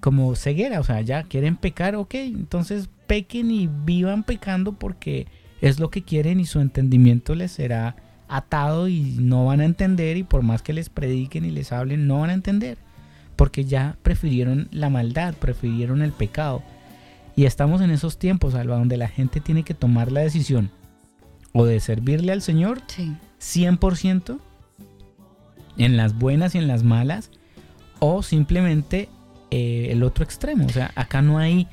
como ceguera, o sea, ya quieren pecar, ok, entonces pequen y vivan pecando porque es lo que quieren y su entendimiento les será atado y no van a entender y por más que les prediquen y les hablen no van a entender porque ya prefirieron la maldad, prefirieron el pecado. Y estamos en esos tiempos, Alba, donde la gente tiene que tomar la decisión o de servirle al Señor 100% en las buenas y en las malas o simplemente eh, el otro extremo. O sea, acá no hay,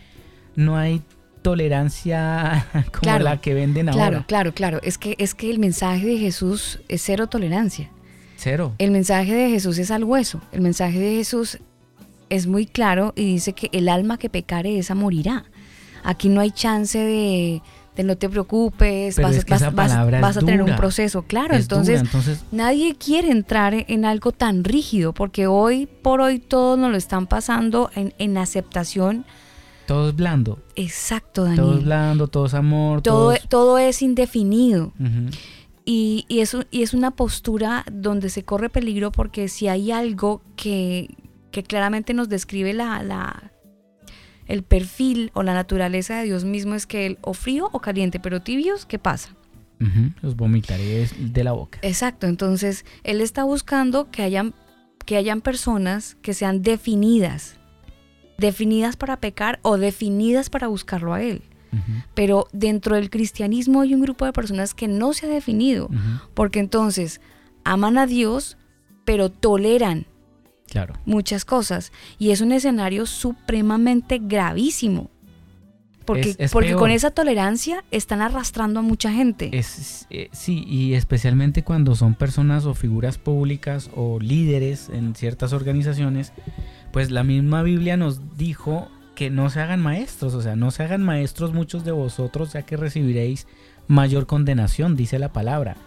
no hay tolerancia como la que venden ahora. Claro, claro, claro. Es que, es que el mensaje de Jesús es cero tolerancia. Cero. El mensaje de Jesús es al hueso. El mensaje de Jesús es muy claro y dice que el alma que pecare esa morirá. Aquí no hay chance de, no te preocupes, vas, a tener un proceso. Claro, entonces, nadie quiere entrar en algo tan rígido porque hoy por hoy todos nos lo están pasando en, en aceptación todo es blando. Exacto, Daniel. Todo es blando, todo es amor. Todo, todo, es... indefinido. y, y, es, y es una postura donde se corre peligro porque si hay algo que, que claramente nos describe la, la, el perfil o la naturaleza de Dios mismo es que él o frío o caliente, pero tibios, ¿qué pasa? Los vomitaré de la boca. Exacto, entonces él está buscando que hayan, que hayan personas que sean definidas, definidas para pecar o definidas para buscarlo a Él. Pero dentro del cristianismo hay un grupo de personas que no se ha definido, porque entonces aman a Dios, pero toleran claro. muchas cosas. Y es un escenario supremamente gravísimo. Porque, porque con esa tolerancia están arrastrando a mucha gente. Es, eh, sí, y especialmente cuando son personas o figuras públicas o líderes en ciertas organizaciones pues la misma Biblia nos dijo que no se hagan maestros, o sea, no se hagan maestros muchos de vosotros, ya que recibiréis mayor condenación, dice la palabra.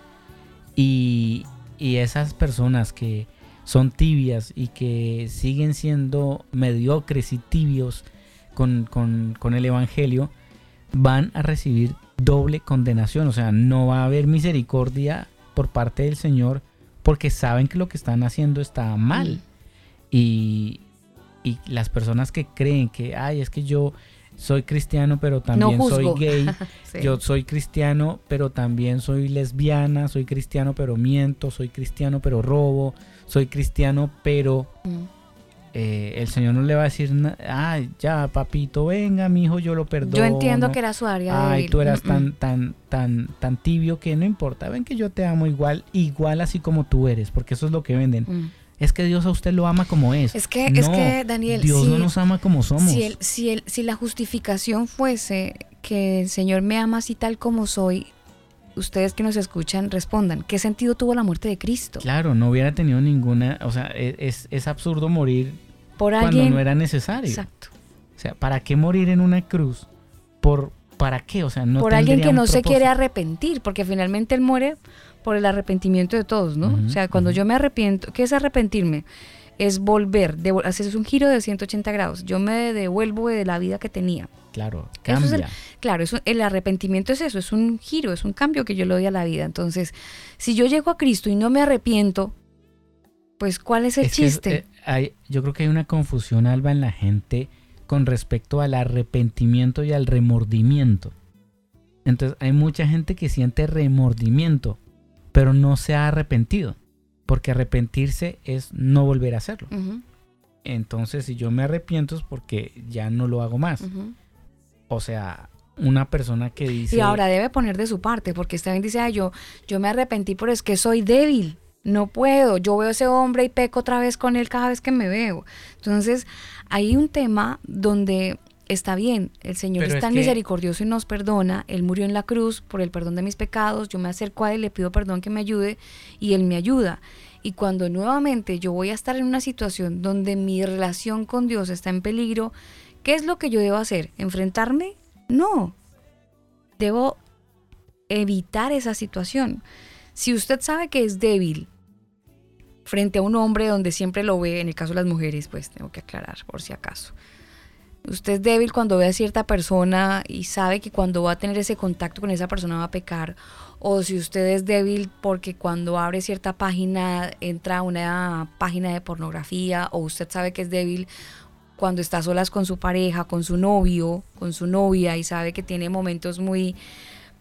Y, esas personas que son tibias y que siguen siendo mediocres y tibios con, con el Evangelio, van a recibir doble condenación, o sea, no va a haber misericordia por parte del Señor porque saben que lo que están haciendo está mal. Y, y las personas que creen que, ay, es que yo soy cristiano, pero también soy gay. Yo soy cristiano, pero también soy lesbiana. Soy cristiano, pero miento. Soy cristiano, pero robo. Soy cristiano, pero mm. Eh, el Señor no le va a decir, ay, ya, papito, venga, mi hijo, yo lo perdono. Yo entiendo que era su área. Ay, tú eras tan, tan, tan, tan tibio que no importa. Ven que yo te amo igual, igual así como tú eres, porque eso es lo que venden. Mm es que Dios a usted lo ama como es. Es que, es que Daniel, Dios no nos ama como somos. Si, el, si, el, si la justificación fuese que el Señor me ama así tal como soy, ustedes que nos escuchan respondan, ¿qué sentido tuvo la muerte de Cristo? Claro, no hubiera tenido ninguna, o sea, e, es, es absurdo morir Por cuando no era necesario. Exacto. O sea, ¿para qué morir en una cruz? Por, ¿Para qué? O sea, no Por alguien que no se quiere arrepentir, porque finalmente él muere por el arrepentimiento de todos, ¿no? o sea, cuando yo me arrepiento, ¿qué es arrepentirme? Es volver, hacer es un giro de 180 grados. Yo me devuelvo de la vida que tenía. Claro, cambia. claro, el arrepentimiento es eso, es un giro, es un cambio que yo le doy a la vida. Entonces, si yo llego a Cristo y no me arrepiento, pues ¿cuál es el chiste? Eh, hay, yo creo que hay una confusión, Alba, en la gente con respecto al arrepentimiento y al remordimiento. Entonces, hay mucha gente que siente remordimiento, pero no se ha arrepentido, porque arrepentirse es no volver a hacerlo. Entonces, si yo me arrepiento es porque ya no lo hago más. O sea, una persona que dice... Y ahora debe poner de su parte, porque está bien dice, yo, yo me arrepentí, pero es que soy débil, no puedo, yo veo a ese hombre y peco otra vez con él cada vez que me veo. Entonces, hay un tema donde está bien, el Señor es tan misericordioso y nos perdona, Él murió en la cruz por el perdón de mis pecados, yo me acerco a Él, le pido perdón que me ayude y Él me ayuda. Y cuando nuevamente yo voy a estar en una situación donde mi relación con Dios está en peligro, ¿qué es lo que yo debo hacer? ¿Enfrentarme? No. Debo evitar esa situación. Si usted sabe que es débil frente a un hombre donde siempre lo ve, en el caso de las mujeres, pues tengo que aclarar por si acaso Usted es débil cuando ve a cierta persona y sabe que cuando va a tener ese contacto con esa persona va a pecar. O si usted es débil porque cuando abre cierta página entra a una página de pornografía. O usted sabe que es débil cuando está solas con su pareja, con su novio, con su novia y sabe que tiene momentos muy,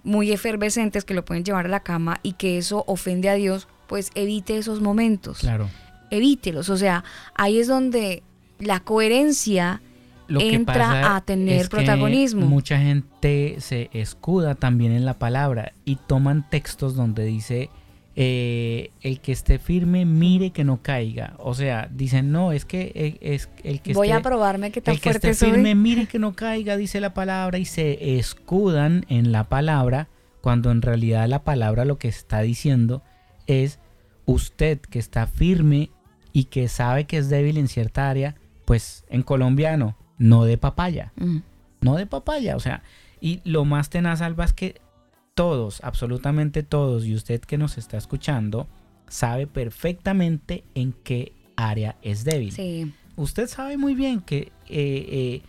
muy efervescentes que lo pueden llevar a la cama y que eso ofende a Dios, pues evite esos momentos. Claro. Evítelos. O sea, ahí es donde la coherencia entra a tener protagonismo. mucha gente se escuda también en la palabra y toman textos donde dice eh, el que esté firme mire que no caiga. O sea, dicen no, es que eh, es el que voy a probarme que tan el que esté firme mire que no caiga, dice la palabra y se escudan en la palabra cuando en realidad la palabra lo que está diciendo es usted que está firme y que sabe que es débil en cierta área, pues en colombiano no de papaya. Mm. No de papaya, o sea, y lo más tenaz, Alba, es que todos, absolutamente todos, y usted que nos está escuchando, sabe perfectamente en qué área es débil. Sí. Usted sabe muy bien que eh, eh,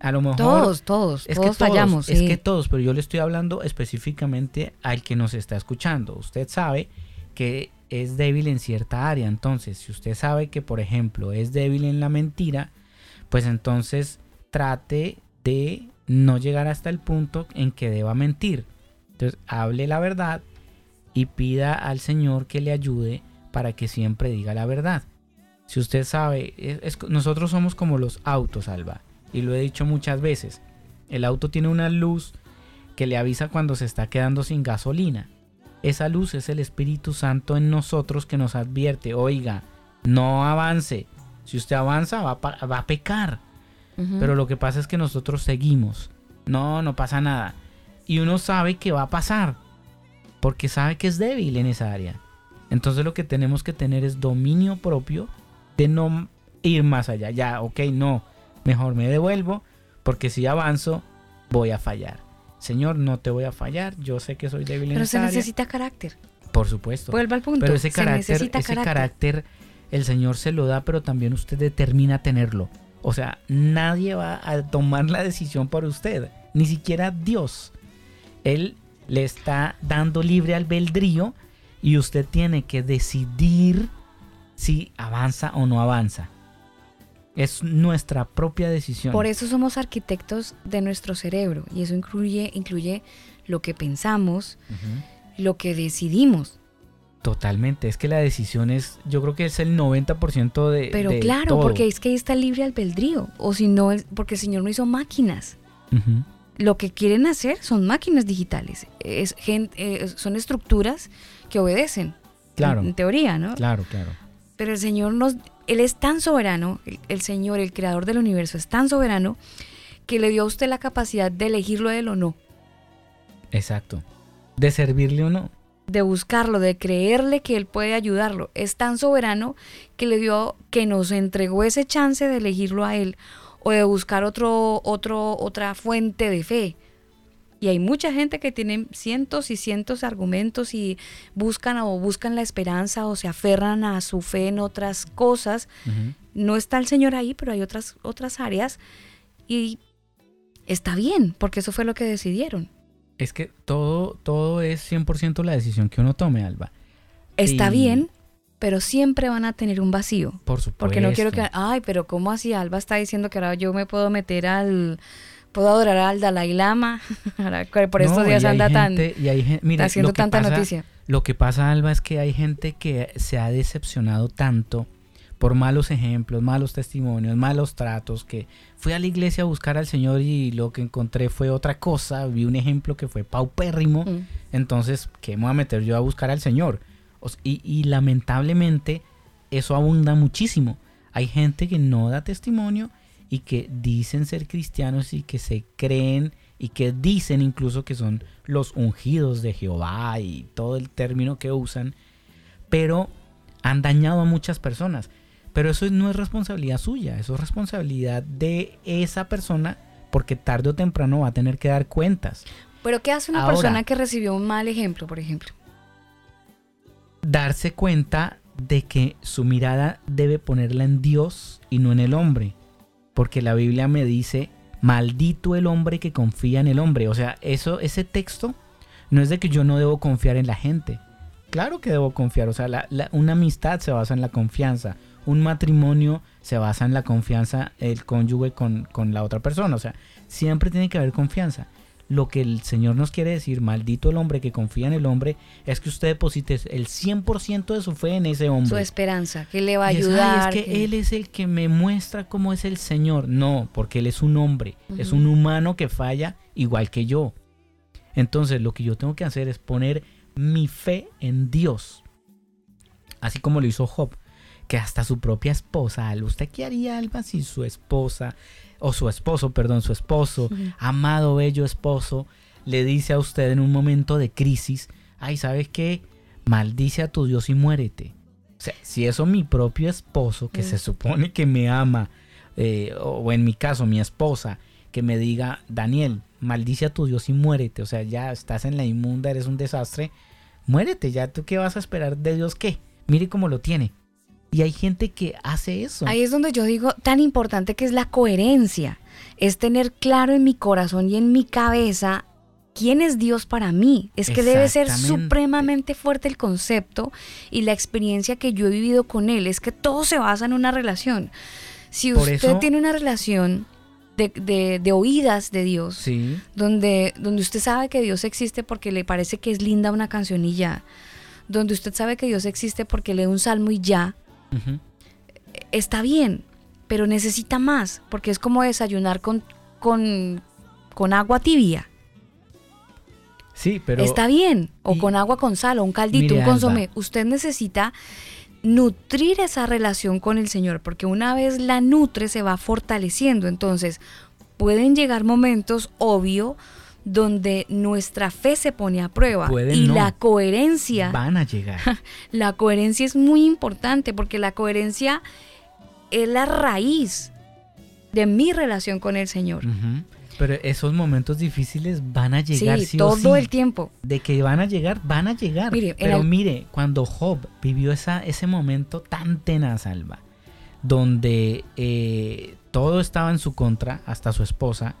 a lo mejor... Todos, todos, es todos que fallamos. Es que todos, pero yo le estoy hablando específicamente al que nos está escuchando. Usted sabe que es débil en cierta área. Entonces, si usted sabe que, por ejemplo, es débil en la mentira, pues entonces trate de no llegar hasta el punto en que deba mentir. Entonces hable la verdad y pida al Señor que le ayude para que siempre diga la verdad. Si usted sabe, nosotros somos como los autos, Alba, y lo he dicho muchas veces. El auto tiene una luz que le avisa cuando se está quedando sin gasolina. Esa luz es el Espíritu Santo en nosotros que nos advierte, oiga, no avance, si usted avanza, va a, va a pecar. Pero lo que pasa es que nosotros seguimos. No, no pasa nada. Y uno sabe que va a pasar. Porque sabe que es débil en esa área. Entonces lo que tenemos que tener es dominio propio de no ir más allá. Ya, ok, no. Mejor me devuelvo. Porque si avanzo, voy a fallar. Señor, no te voy a fallar. Yo sé que soy débil en esa área. Pero se necesita carácter. Por supuesto. Vuelva al punto. Pero ese carácter, ese carácter el Señor se lo da, pero también usted determina tenerlo. O sea, nadie va a tomar la decisión por usted, ni siquiera Dios. Él le está dando libre albedrío Y usted tiene que decidir si avanza o no avanza. Es nuestra propia decisión. Por eso somos arquitectos de nuestro cerebro y eso incluye, incluye lo que pensamos, lo que decidimos. Totalmente, es que la decisión es, yo creo que es el 90% de... Pero claro, porque es que ahí está el libre albedrío, o si no, porque el Señor no hizo máquinas. Lo que quieren hacer son máquinas digitales, es, eh, son estructuras que obedecen. Claro. en teoría, ¿no? Claro, claro. Pero el Señor nos, Él es tan soberano, el, Señor, el creador del universo, es tan soberano que le dio a usted la capacidad de elegirlo a Él o no. Exacto. De servirle o no. De buscarlo, de creerle que Él puede ayudarlo. Es tan soberano que le dio, que nos entregó ese chance de elegirlo a Él o de buscar otro, otro, otra fuente de fe. Y hay mucha gente que tiene cientos y cientos de argumentos y buscan o buscan la esperanza o se aferran a su fe en otras cosas. No está el Señor ahí, pero hay otras, otras áreas. Y está bien, porque eso fue lo que decidieron. Es que todo, todo es 100% la decisión que uno tome, Alba. Está bien, pero siempre van a tener un vacío. Por supuesto. Porque no quiero que, ay, pero ¿cómo así Alba está diciendo que ahora yo me puedo meter al puedo adorar al Dalai Lama. Por estos días anda tan haciendo tanta noticia. Lo que pasa, Alba, es que hay gente que se ha decepcionado tanto por malos ejemplos, malos testimonios, malos tratos, que fui a la iglesia a buscar al Señor y lo que encontré fue otra cosa, vi un ejemplo que fue paupérrimo, mm. entonces, ¿qué me voy a meter yo a buscar al Señor? y lamentablemente eso abunda muchísimo. Hay gente que no da testimonio y que dicen ser cristianos y que se creen y que dicen incluso que son los ungidos de Jehová y todo el término que usan, pero han dañado a muchas personas. Pero eso no es responsabilidad suya, eso es responsabilidad de esa persona porque tarde o temprano va a tener que dar cuentas. Pero ¿qué hace una persona que recibió un mal ejemplo, por ejemplo? Darse cuenta de que su mirada debe ponerla en Dios y no en el hombre porque la Biblia me dice, maldito el hombre que confía en el hombre. O sea, eso, ese texto no es de que yo no debo confiar en la gente. Claro que debo confiar. O sea, una amistad se basa en la confianza. Un matrimonio se basa en la confianza, el cónyuge con, con la otra persona. O sea, siempre tiene que haber confianza lo que el Señor nos quiere decir, maldito el hombre que confía en el hombre, es que usted deposite el 100% de su fe en ese hombre. Su esperanza, que le va a ayudar. Es, que, Él es el que me muestra cómo es el Señor. No, porque Él es un hombre, es un humano que falla igual que yo. Entonces lo que yo tengo que hacer es poner mi fe en Dios. Así como lo hizo Job, que hasta su propia esposa, ¿usted qué haría, Alba, si su esposa o su esposo, perdón, su esposo, amado, bello esposo, le dice a usted en un momento de crisis, ay, ¿sabes qué? Maldice a tu Dios y muérete. O sea, si eso mi propio esposo, que se supone que me ama, eh, o en mi caso mi esposa, que me diga, Daniel, maldice a tu Dios y muérete, o sea, ya estás en la inmunda, eres un desastre, muérete, ya tú qué vas a esperar de Dios qué, mire cómo lo tiene. Y hay gente que hace eso. Ahí es donde yo digo, tan importante que es la coherencia. Es tener claro en mi corazón y en mi cabeza quién es Dios para mí. Es que debe ser supremamente fuerte el concepto y la experiencia que yo he vivido con Él. Es que todo se basa en una relación. Si usted tiene una relación de, de, oídas de Dios, donde, donde usted sabe que Dios existe porque le parece que es linda una canción y ya, donde usted sabe que Dios existe porque lee un salmo y ya, Está bien, pero necesita más, porque es como desayunar con, con, con agua tibia. Sí, pero... Está bien, o con agua con sal, o un caldito, un consomé. Usted necesita nutrir esa relación con el Señor, porque una vez la nutre se va fortaleciendo. Entonces, pueden llegar momentos, obvio, donde nuestra fe se pone a prueba y la coherencia van a llegar. La coherencia es muy importante porque la coherencia es la raíz de mi relación con el Señor. Pero esos momentos difíciles van a llegar sí, todo el tiempo. De que van a llegar, van a llegar. Pero mire, cuando Job vivió esa, ese momento tan tenaz, Alba, donde eh, todo estaba en su contra, hasta su esposa,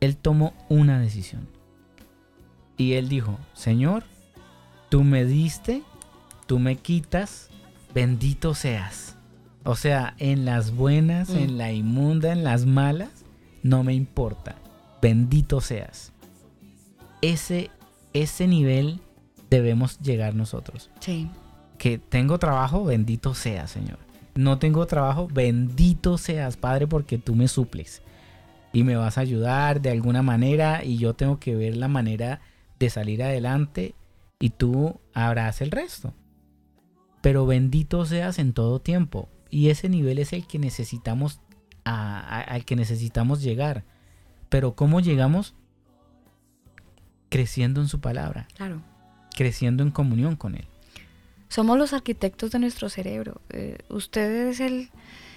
él tomó una decisión. Y él dijo, Señor, tú me diste tú me quitas, bendito seas. O sea, en las buenas, en mm. la inmunda, en las malas, no me importa. Bendito seas. Ese, ese nivel debemos llegar nosotros. Sí. Que tengo trabajo, bendito seas, Señor. No tengo trabajo, bendito seas, Padre, porque tú me suples. Y me vas a ayudar de alguna manera y yo tengo que ver la manera de salir adelante y tú harás el resto. Pero bendito seas en todo tiempo. Y ese nivel es el que necesitamos, al que necesitamos llegar. Pero ¿cómo llegamos? Creciendo en su palabra. Claro. Creciendo en comunión con Él. Somos los arquitectos de nuestro cerebro. Eh, usted es el,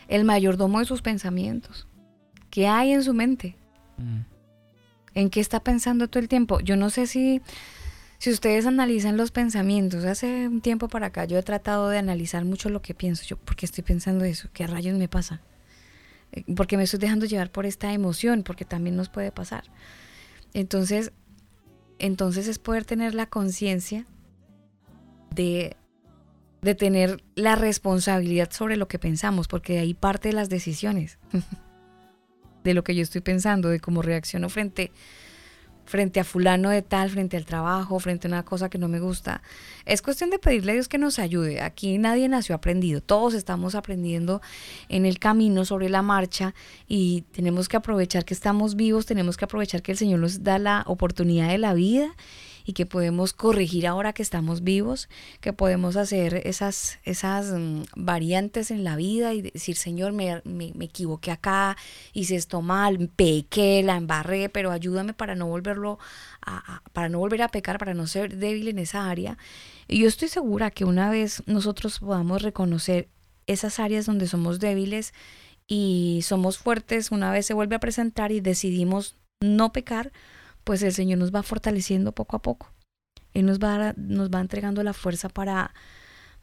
el, mayordomo de sus pensamientos. ¿Qué hay en su mente? Mm. ¿En qué está pensando todo el tiempo? Yo no sé si si ustedes analizan los pensamientos, hace un tiempo para acá yo he tratado de analizar mucho lo que pienso. Yo, ¿por qué estoy pensando eso? ¿Qué rayos me pasa? Eh, porque me estoy dejando llevar por esta emoción, porque también nos puede pasar. Entonces, entonces es poder tener la conciencia de, de tener la responsabilidad sobre lo que pensamos, porque de ahí parte de las decisiones, de lo que yo estoy pensando, de cómo reacciono frente frente a fulano de tal, frente al trabajo, frente a una cosa que no me gusta. Es cuestión de pedirle a Dios que nos ayude. Aquí nadie nació aprendido, todos estamos aprendiendo en el camino, sobre la marcha, y tenemos que aprovechar que estamos vivos, tenemos que aprovechar que el Señor nos da la oportunidad de la vida y que podemos corregir ahora que estamos vivos, que podemos hacer esas, esas mm, variantes en la vida y decir, Señor, me, equivoqué acá, hice esto mal, pequé, la embarré, pero ayúdame para no volverlo a, para no volver a pecar, para no ser débil en esa área. Y yo estoy segura que una vez nosotros podamos reconocer esas áreas donde somos débiles y somos fuertes, una vez se vuelve a presentar y decidimos no pecar, pues el Señor nos va fortaleciendo poco a poco. Él nos va, nos va entregando la fuerza para,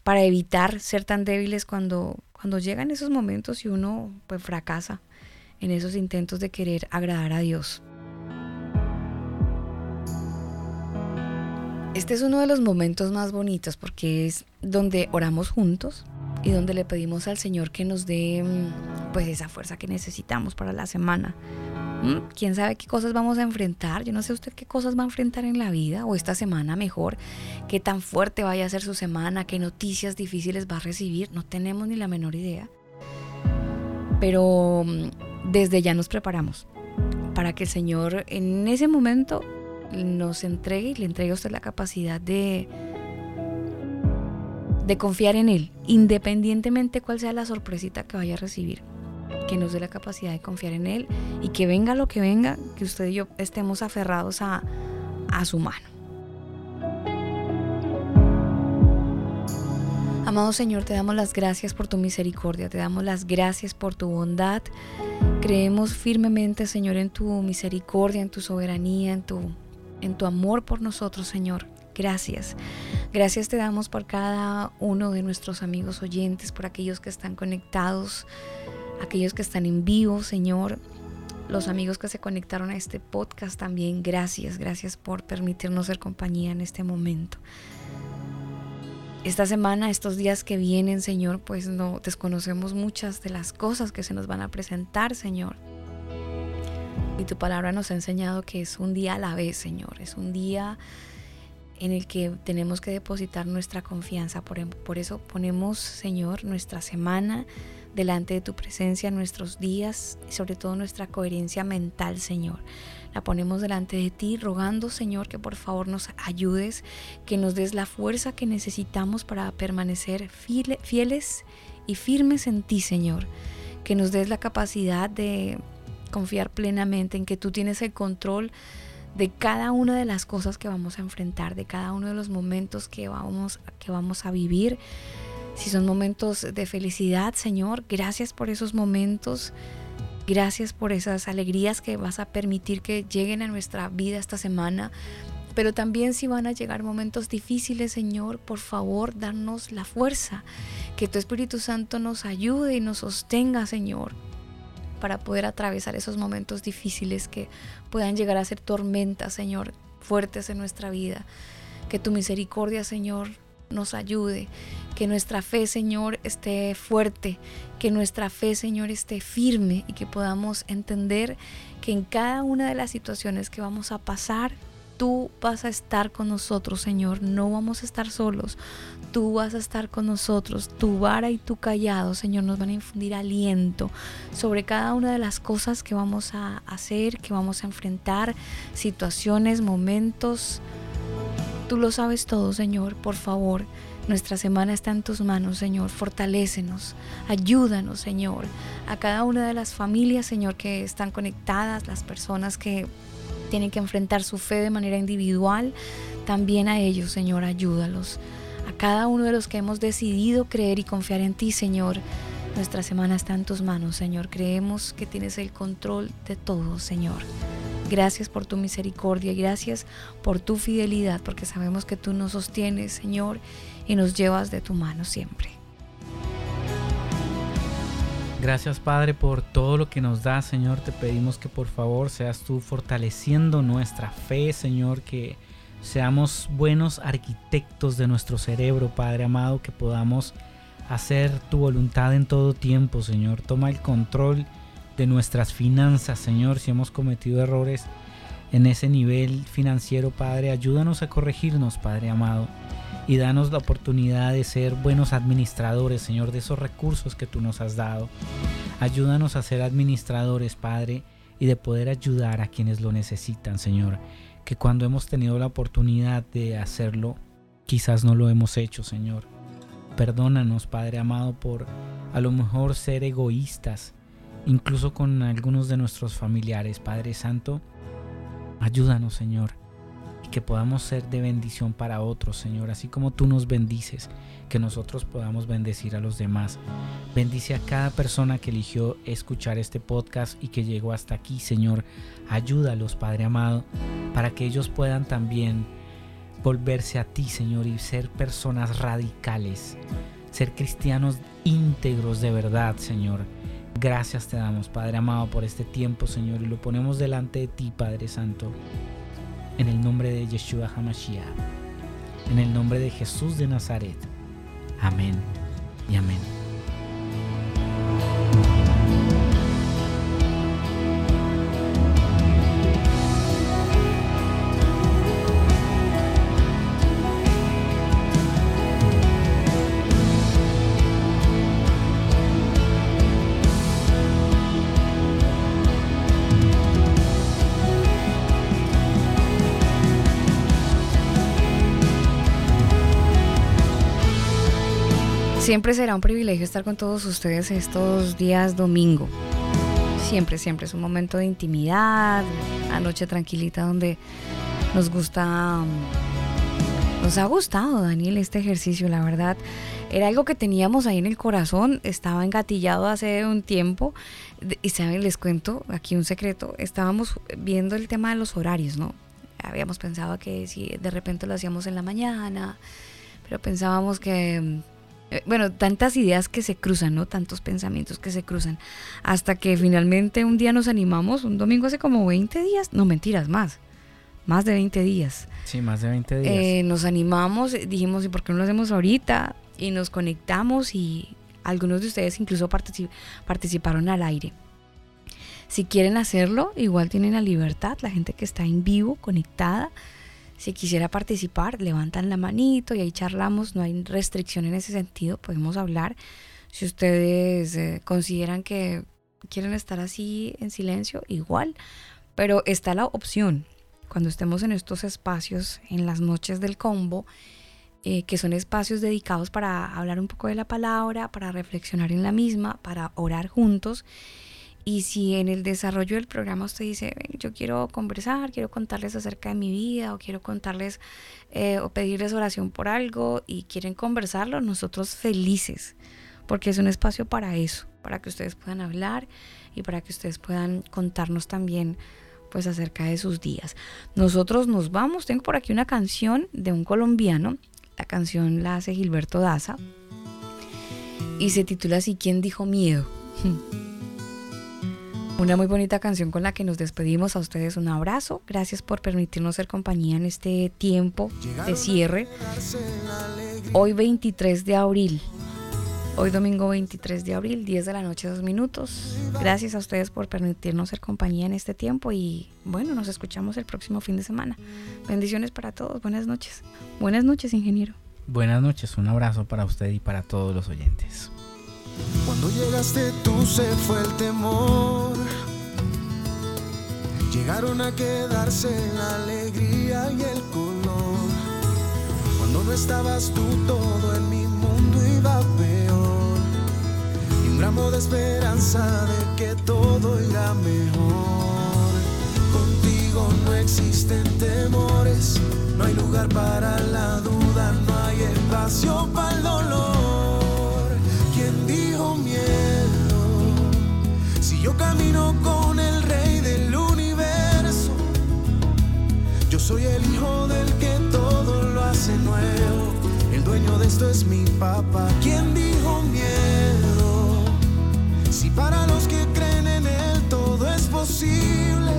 para evitar ser tan débiles cuando, cuando llegan esos momentos y uno pues fracasa en esos intentos de querer agradar a Dios. Este es uno de los momentos más bonitos porque es donde oramos juntos y donde le pedimos al Señor que nos dé mm, pues esa fuerza que necesitamos para la semana, ¿Mm? ¿Quién sabe qué cosas vamos a enfrentar? Yo no sé usted qué cosas va a enfrentar en la vida o esta semana mejor, qué tan fuerte vaya a ser su semana, qué noticias difíciles va a recibir, no tenemos ni la menor idea. Pero mm, desde ya nos preparamos para que el Señor en ese momento nos entregue y le entregue a usted la capacidad de de confiar en Él, independientemente cuál sea la sorpresita que vaya a recibir que nos dé la capacidad de confiar en Él y que venga lo que venga, que usted y yo estemos aferrados a, a su mano. Amado Señor, te damos las gracias por tu misericordia, te damos las gracias por tu bondad. Creemos firmemente, Señor, en tu misericordia, en tu soberanía, en tu, en tu amor por nosotros, Señor. Gracias. Gracias te damos por cada uno de nuestros amigos oyentes, por aquellos que están conectados aquellos que están en vivo, Señor, los amigos que se conectaron a este podcast también, gracias, gracias por permitirnos ser compañía en este momento. Esta semana, estos días que vienen, Señor, pues no desconocemos muchas de las cosas que se nos van a presentar, Señor. Y tu palabra nos ha enseñado que es un día a la vez, Señor. Es un día en el que tenemos que depositar nuestra confianza. Por, por eso ponemos, Señor, nuestra semana delante de tu presencia nuestros días y sobre todo nuestra coherencia mental, Señor. La ponemos delante de ti, rogando, Señor, que por favor nos ayudes, que nos des la fuerza que necesitamos para permanecer fieles y firmes en ti, Señor. Que nos des la capacidad de confiar plenamente en que tú tienes el control de cada una de las cosas que vamos a enfrentar, de cada uno de los momentos que vamos, que vamos a vivir si son momentos de felicidad, Señor, gracias por esos momentos. Gracias por esas alegrías que vas a permitir que lleguen a nuestra vida esta semana. Pero también si van a llegar momentos difíciles, Señor, por favor, danos la fuerza. Que tu Espíritu Santo nos ayude y nos sostenga, Señor, para poder atravesar esos momentos difíciles que puedan llegar a ser tormentas, Señor, fuertes en nuestra vida. Que tu misericordia, Señor, nos ayude, que nuestra fe, Señor, esté fuerte, que nuestra fe, Señor, esté firme y que podamos entender que en cada una de las situaciones que vamos a pasar, tú vas a estar con nosotros, Señor. No vamos a estar solos. Tú vas a estar con nosotros. Tu vara y tu callado, Señor, nos van a infundir aliento sobre cada una de las cosas que vamos a hacer, que vamos a enfrentar, situaciones, momentos. Tú lo sabes todo, Señor. Por favor, nuestra semana está en tus manos, Señor. Fortalécenos, ayúdanos, Señor. A cada una de las familias, Señor, que están conectadas, las personas que tienen que enfrentar su fe de manera individual, también a ellos, Señor, ayúdalos. A cada uno de los que hemos decidido creer y confiar en ti, Señor, nuestra semana está en tus manos, Señor. Creemos que tienes el control de todo, Señor. Gracias por tu misericordia gracias por tu fidelidad, porque sabemos que tú nos sostienes, Señor, y nos llevas de tu mano siempre. Gracias Padre por todo lo que nos das, Señor. Te pedimos que por favor seas tú fortaleciendo nuestra fe, Señor, que seamos buenos arquitectos de nuestro cerebro, Padre amado, que podamos hacer tu voluntad en todo tiempo, Señor. Toma el control de nuestras finanzas, Señor, si hemos cometido errores en ese nivel financiero, Padre, ayúdanos a corregirnos, Padre amado y danos la oportunidad de ser buenos administradores, Señor, de esos recursos que tú nos has dado. Ayúdanos a ser administradores, Padre, y de poder ayudar a quienes lo necesitan, Señor. Que cuando hemos tenido la oportunidad de hacerlo, quizás no lo hemos hecho, Señor. Perdónanos, Padre amado, por a lo mejor ser egoístas, incluso con algunos de nuestros familiares. Padre Santo, ayúdanos, Señor, que podamos ser de bendición para otros, Señor, así como tú nos bendices, que nosotros podamos bendecir a los demás. Bendice a cada persona que eligió escuchar este podcast y que llegó hasta aquí, Señor. Ayúdalos, Padre amado, para que ellos puedan también volverse a ti, Señor, y ser personas radicales, ser cristianos íntegros de verdad, Señor. Gracias te damos, Padre amado, por este tiempo, Señor, y lo ponemos delante de ti, Padre Santo en el nombre de Yeshua HaMashiach, en el nombre de Jesús de Nazaret. Amén y amén. Siempre será un privilegio estar con todos ustedes estos días domingo. Siempre, siempre es un momento de intimidad, anoche tranquilita donde nos gusta, nos ha gustado, Daniel, este ejercicio, la verdad. Era algo que teníamos ahí en el corazón, estaba engatillado hace un tiempo. Y saben, les cuento aquí un secreto. Estábamos viendo el tema de los horarios, ¿no? Habíamos pensado que si de repente lo hacíamos en la mañana, pero pensábamos que eh, bueno, tantas ideas que se cruzan, ¿no? Tantos pensamientos que se cruzan. Hasta que finalmente un día nos animamos, un domingo hace como 20 días, no mentiras, más. Más de 20 días. Sí, más de 20 días. Eh, nos animamos, dijimos, ¿y por qué no lo hacemos ahorita? Y nos conectamos y algunos de ustedes incluso participaron al aire. Si quieren hacerlo, igual tienen la libertad, la gente que está en vivo, conectada si quisiera participar, levantan la manito y ahí charlamos, no hay restricción en ese sentido, podemos hablar. Si ustedes eh, consideran que quieren estar así en silencio, igual, pero está la opción cuando estemos en estos espacios, en las noches del combo, eh, que son espacios dedicados para hablar un poco de la palabra, para reflexionar en la misma, para orar juntos y si en el desarrollo del programa usted dice, yo quiero conversar, quiero contarles acerca de mi vida o quiero contarles eh, o pedirles oración por algo y quieren conversarlo, nosotros felices, porque es un espacio para eso, para que ustedes puedan hablar y para que ustedes puedan contarnos también pues acerca de sus días. Nosotros nos vamos, tengo por aquí una canción de un colombiano, la canción la hace Gilberto Daza y se titula así, ¿quién dijo miedo? Una muy bonita canción con la que nos despedimos. A ustedes un abrazo. Gracias por permitirnos ser compañía en este tiempo de cierre. hoy 23 de abril. Hoy domingo 23 de abril, 10 de la noche, 2 minutos. Gracias a ustedes por permitirnos ser compañía en este tiempo y bueno, nos escuchamos el próximo fin de semana. Bendiciones para todos, buenas noches. Buenas noches, ingeniero. Buenas noches, un abrazo para usted y para todos los oyentes. Cuando llegaste tú se fue el temor. Llegaron a quedarse la alegría y el color. Cuando no estabas tú todo en mi mundo iba peor. Y un gramo de esperanza de que todo irá mejor. Contigo no existen temores, no hay lugar para la duda, no hay espacio para el dolor. Yo camino con el rey del universo, yo soy el hijo del que todo lo hace nuevo. El dueño de esto es mi papá. ¿Quién dijo miedo? Si para los que creen en él todo es posible.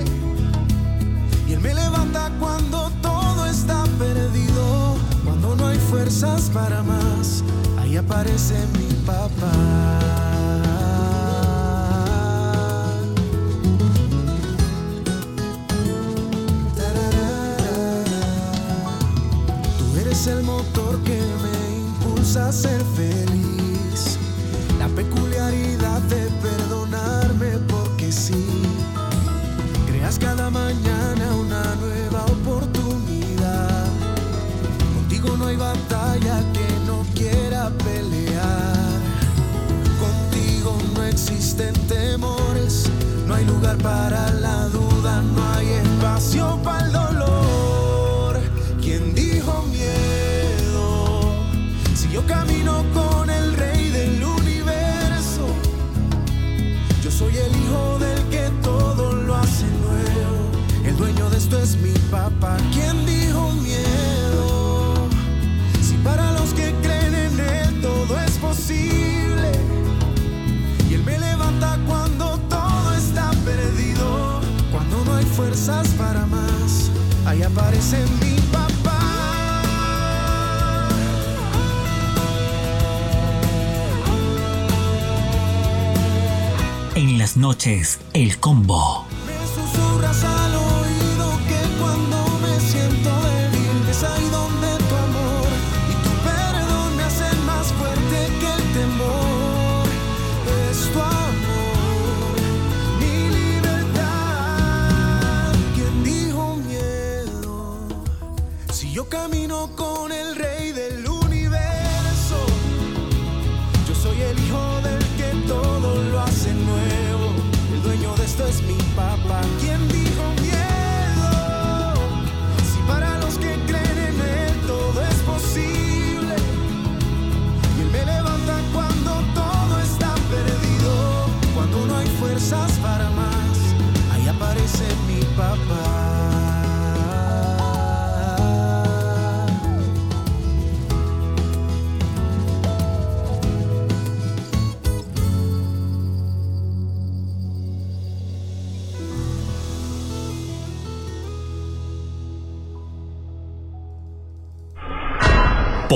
Y él me levanta cuando todo está perdido. Cuando no hay fuerzas para más, ahí aparece mi papá. Eres el motor que me impulsa a ser feliz. La peculiaridad de perdonarme porque sí. Creas cada mañana una nueva oportunidad. Contigo no hay batalla que no quiera pelear. Contigo no existen temores, no hay lugar para la duda, no hay espacio para el dolor. Yo camino con el rey del universo, yo soy el hijo del que todo lo hace nuevo. El dueño de esto es mi papá. ¿Quién dijo miedo? Si para los que creen en él todo es posible. Y él me levanta cuando todo está perdido. Cuando no hay fuerzas para más, ahí aparece mi noches, el combo.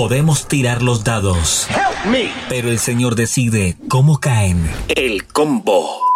Podemos tirar los dados, pero el Señor decide cómo caen. El combo.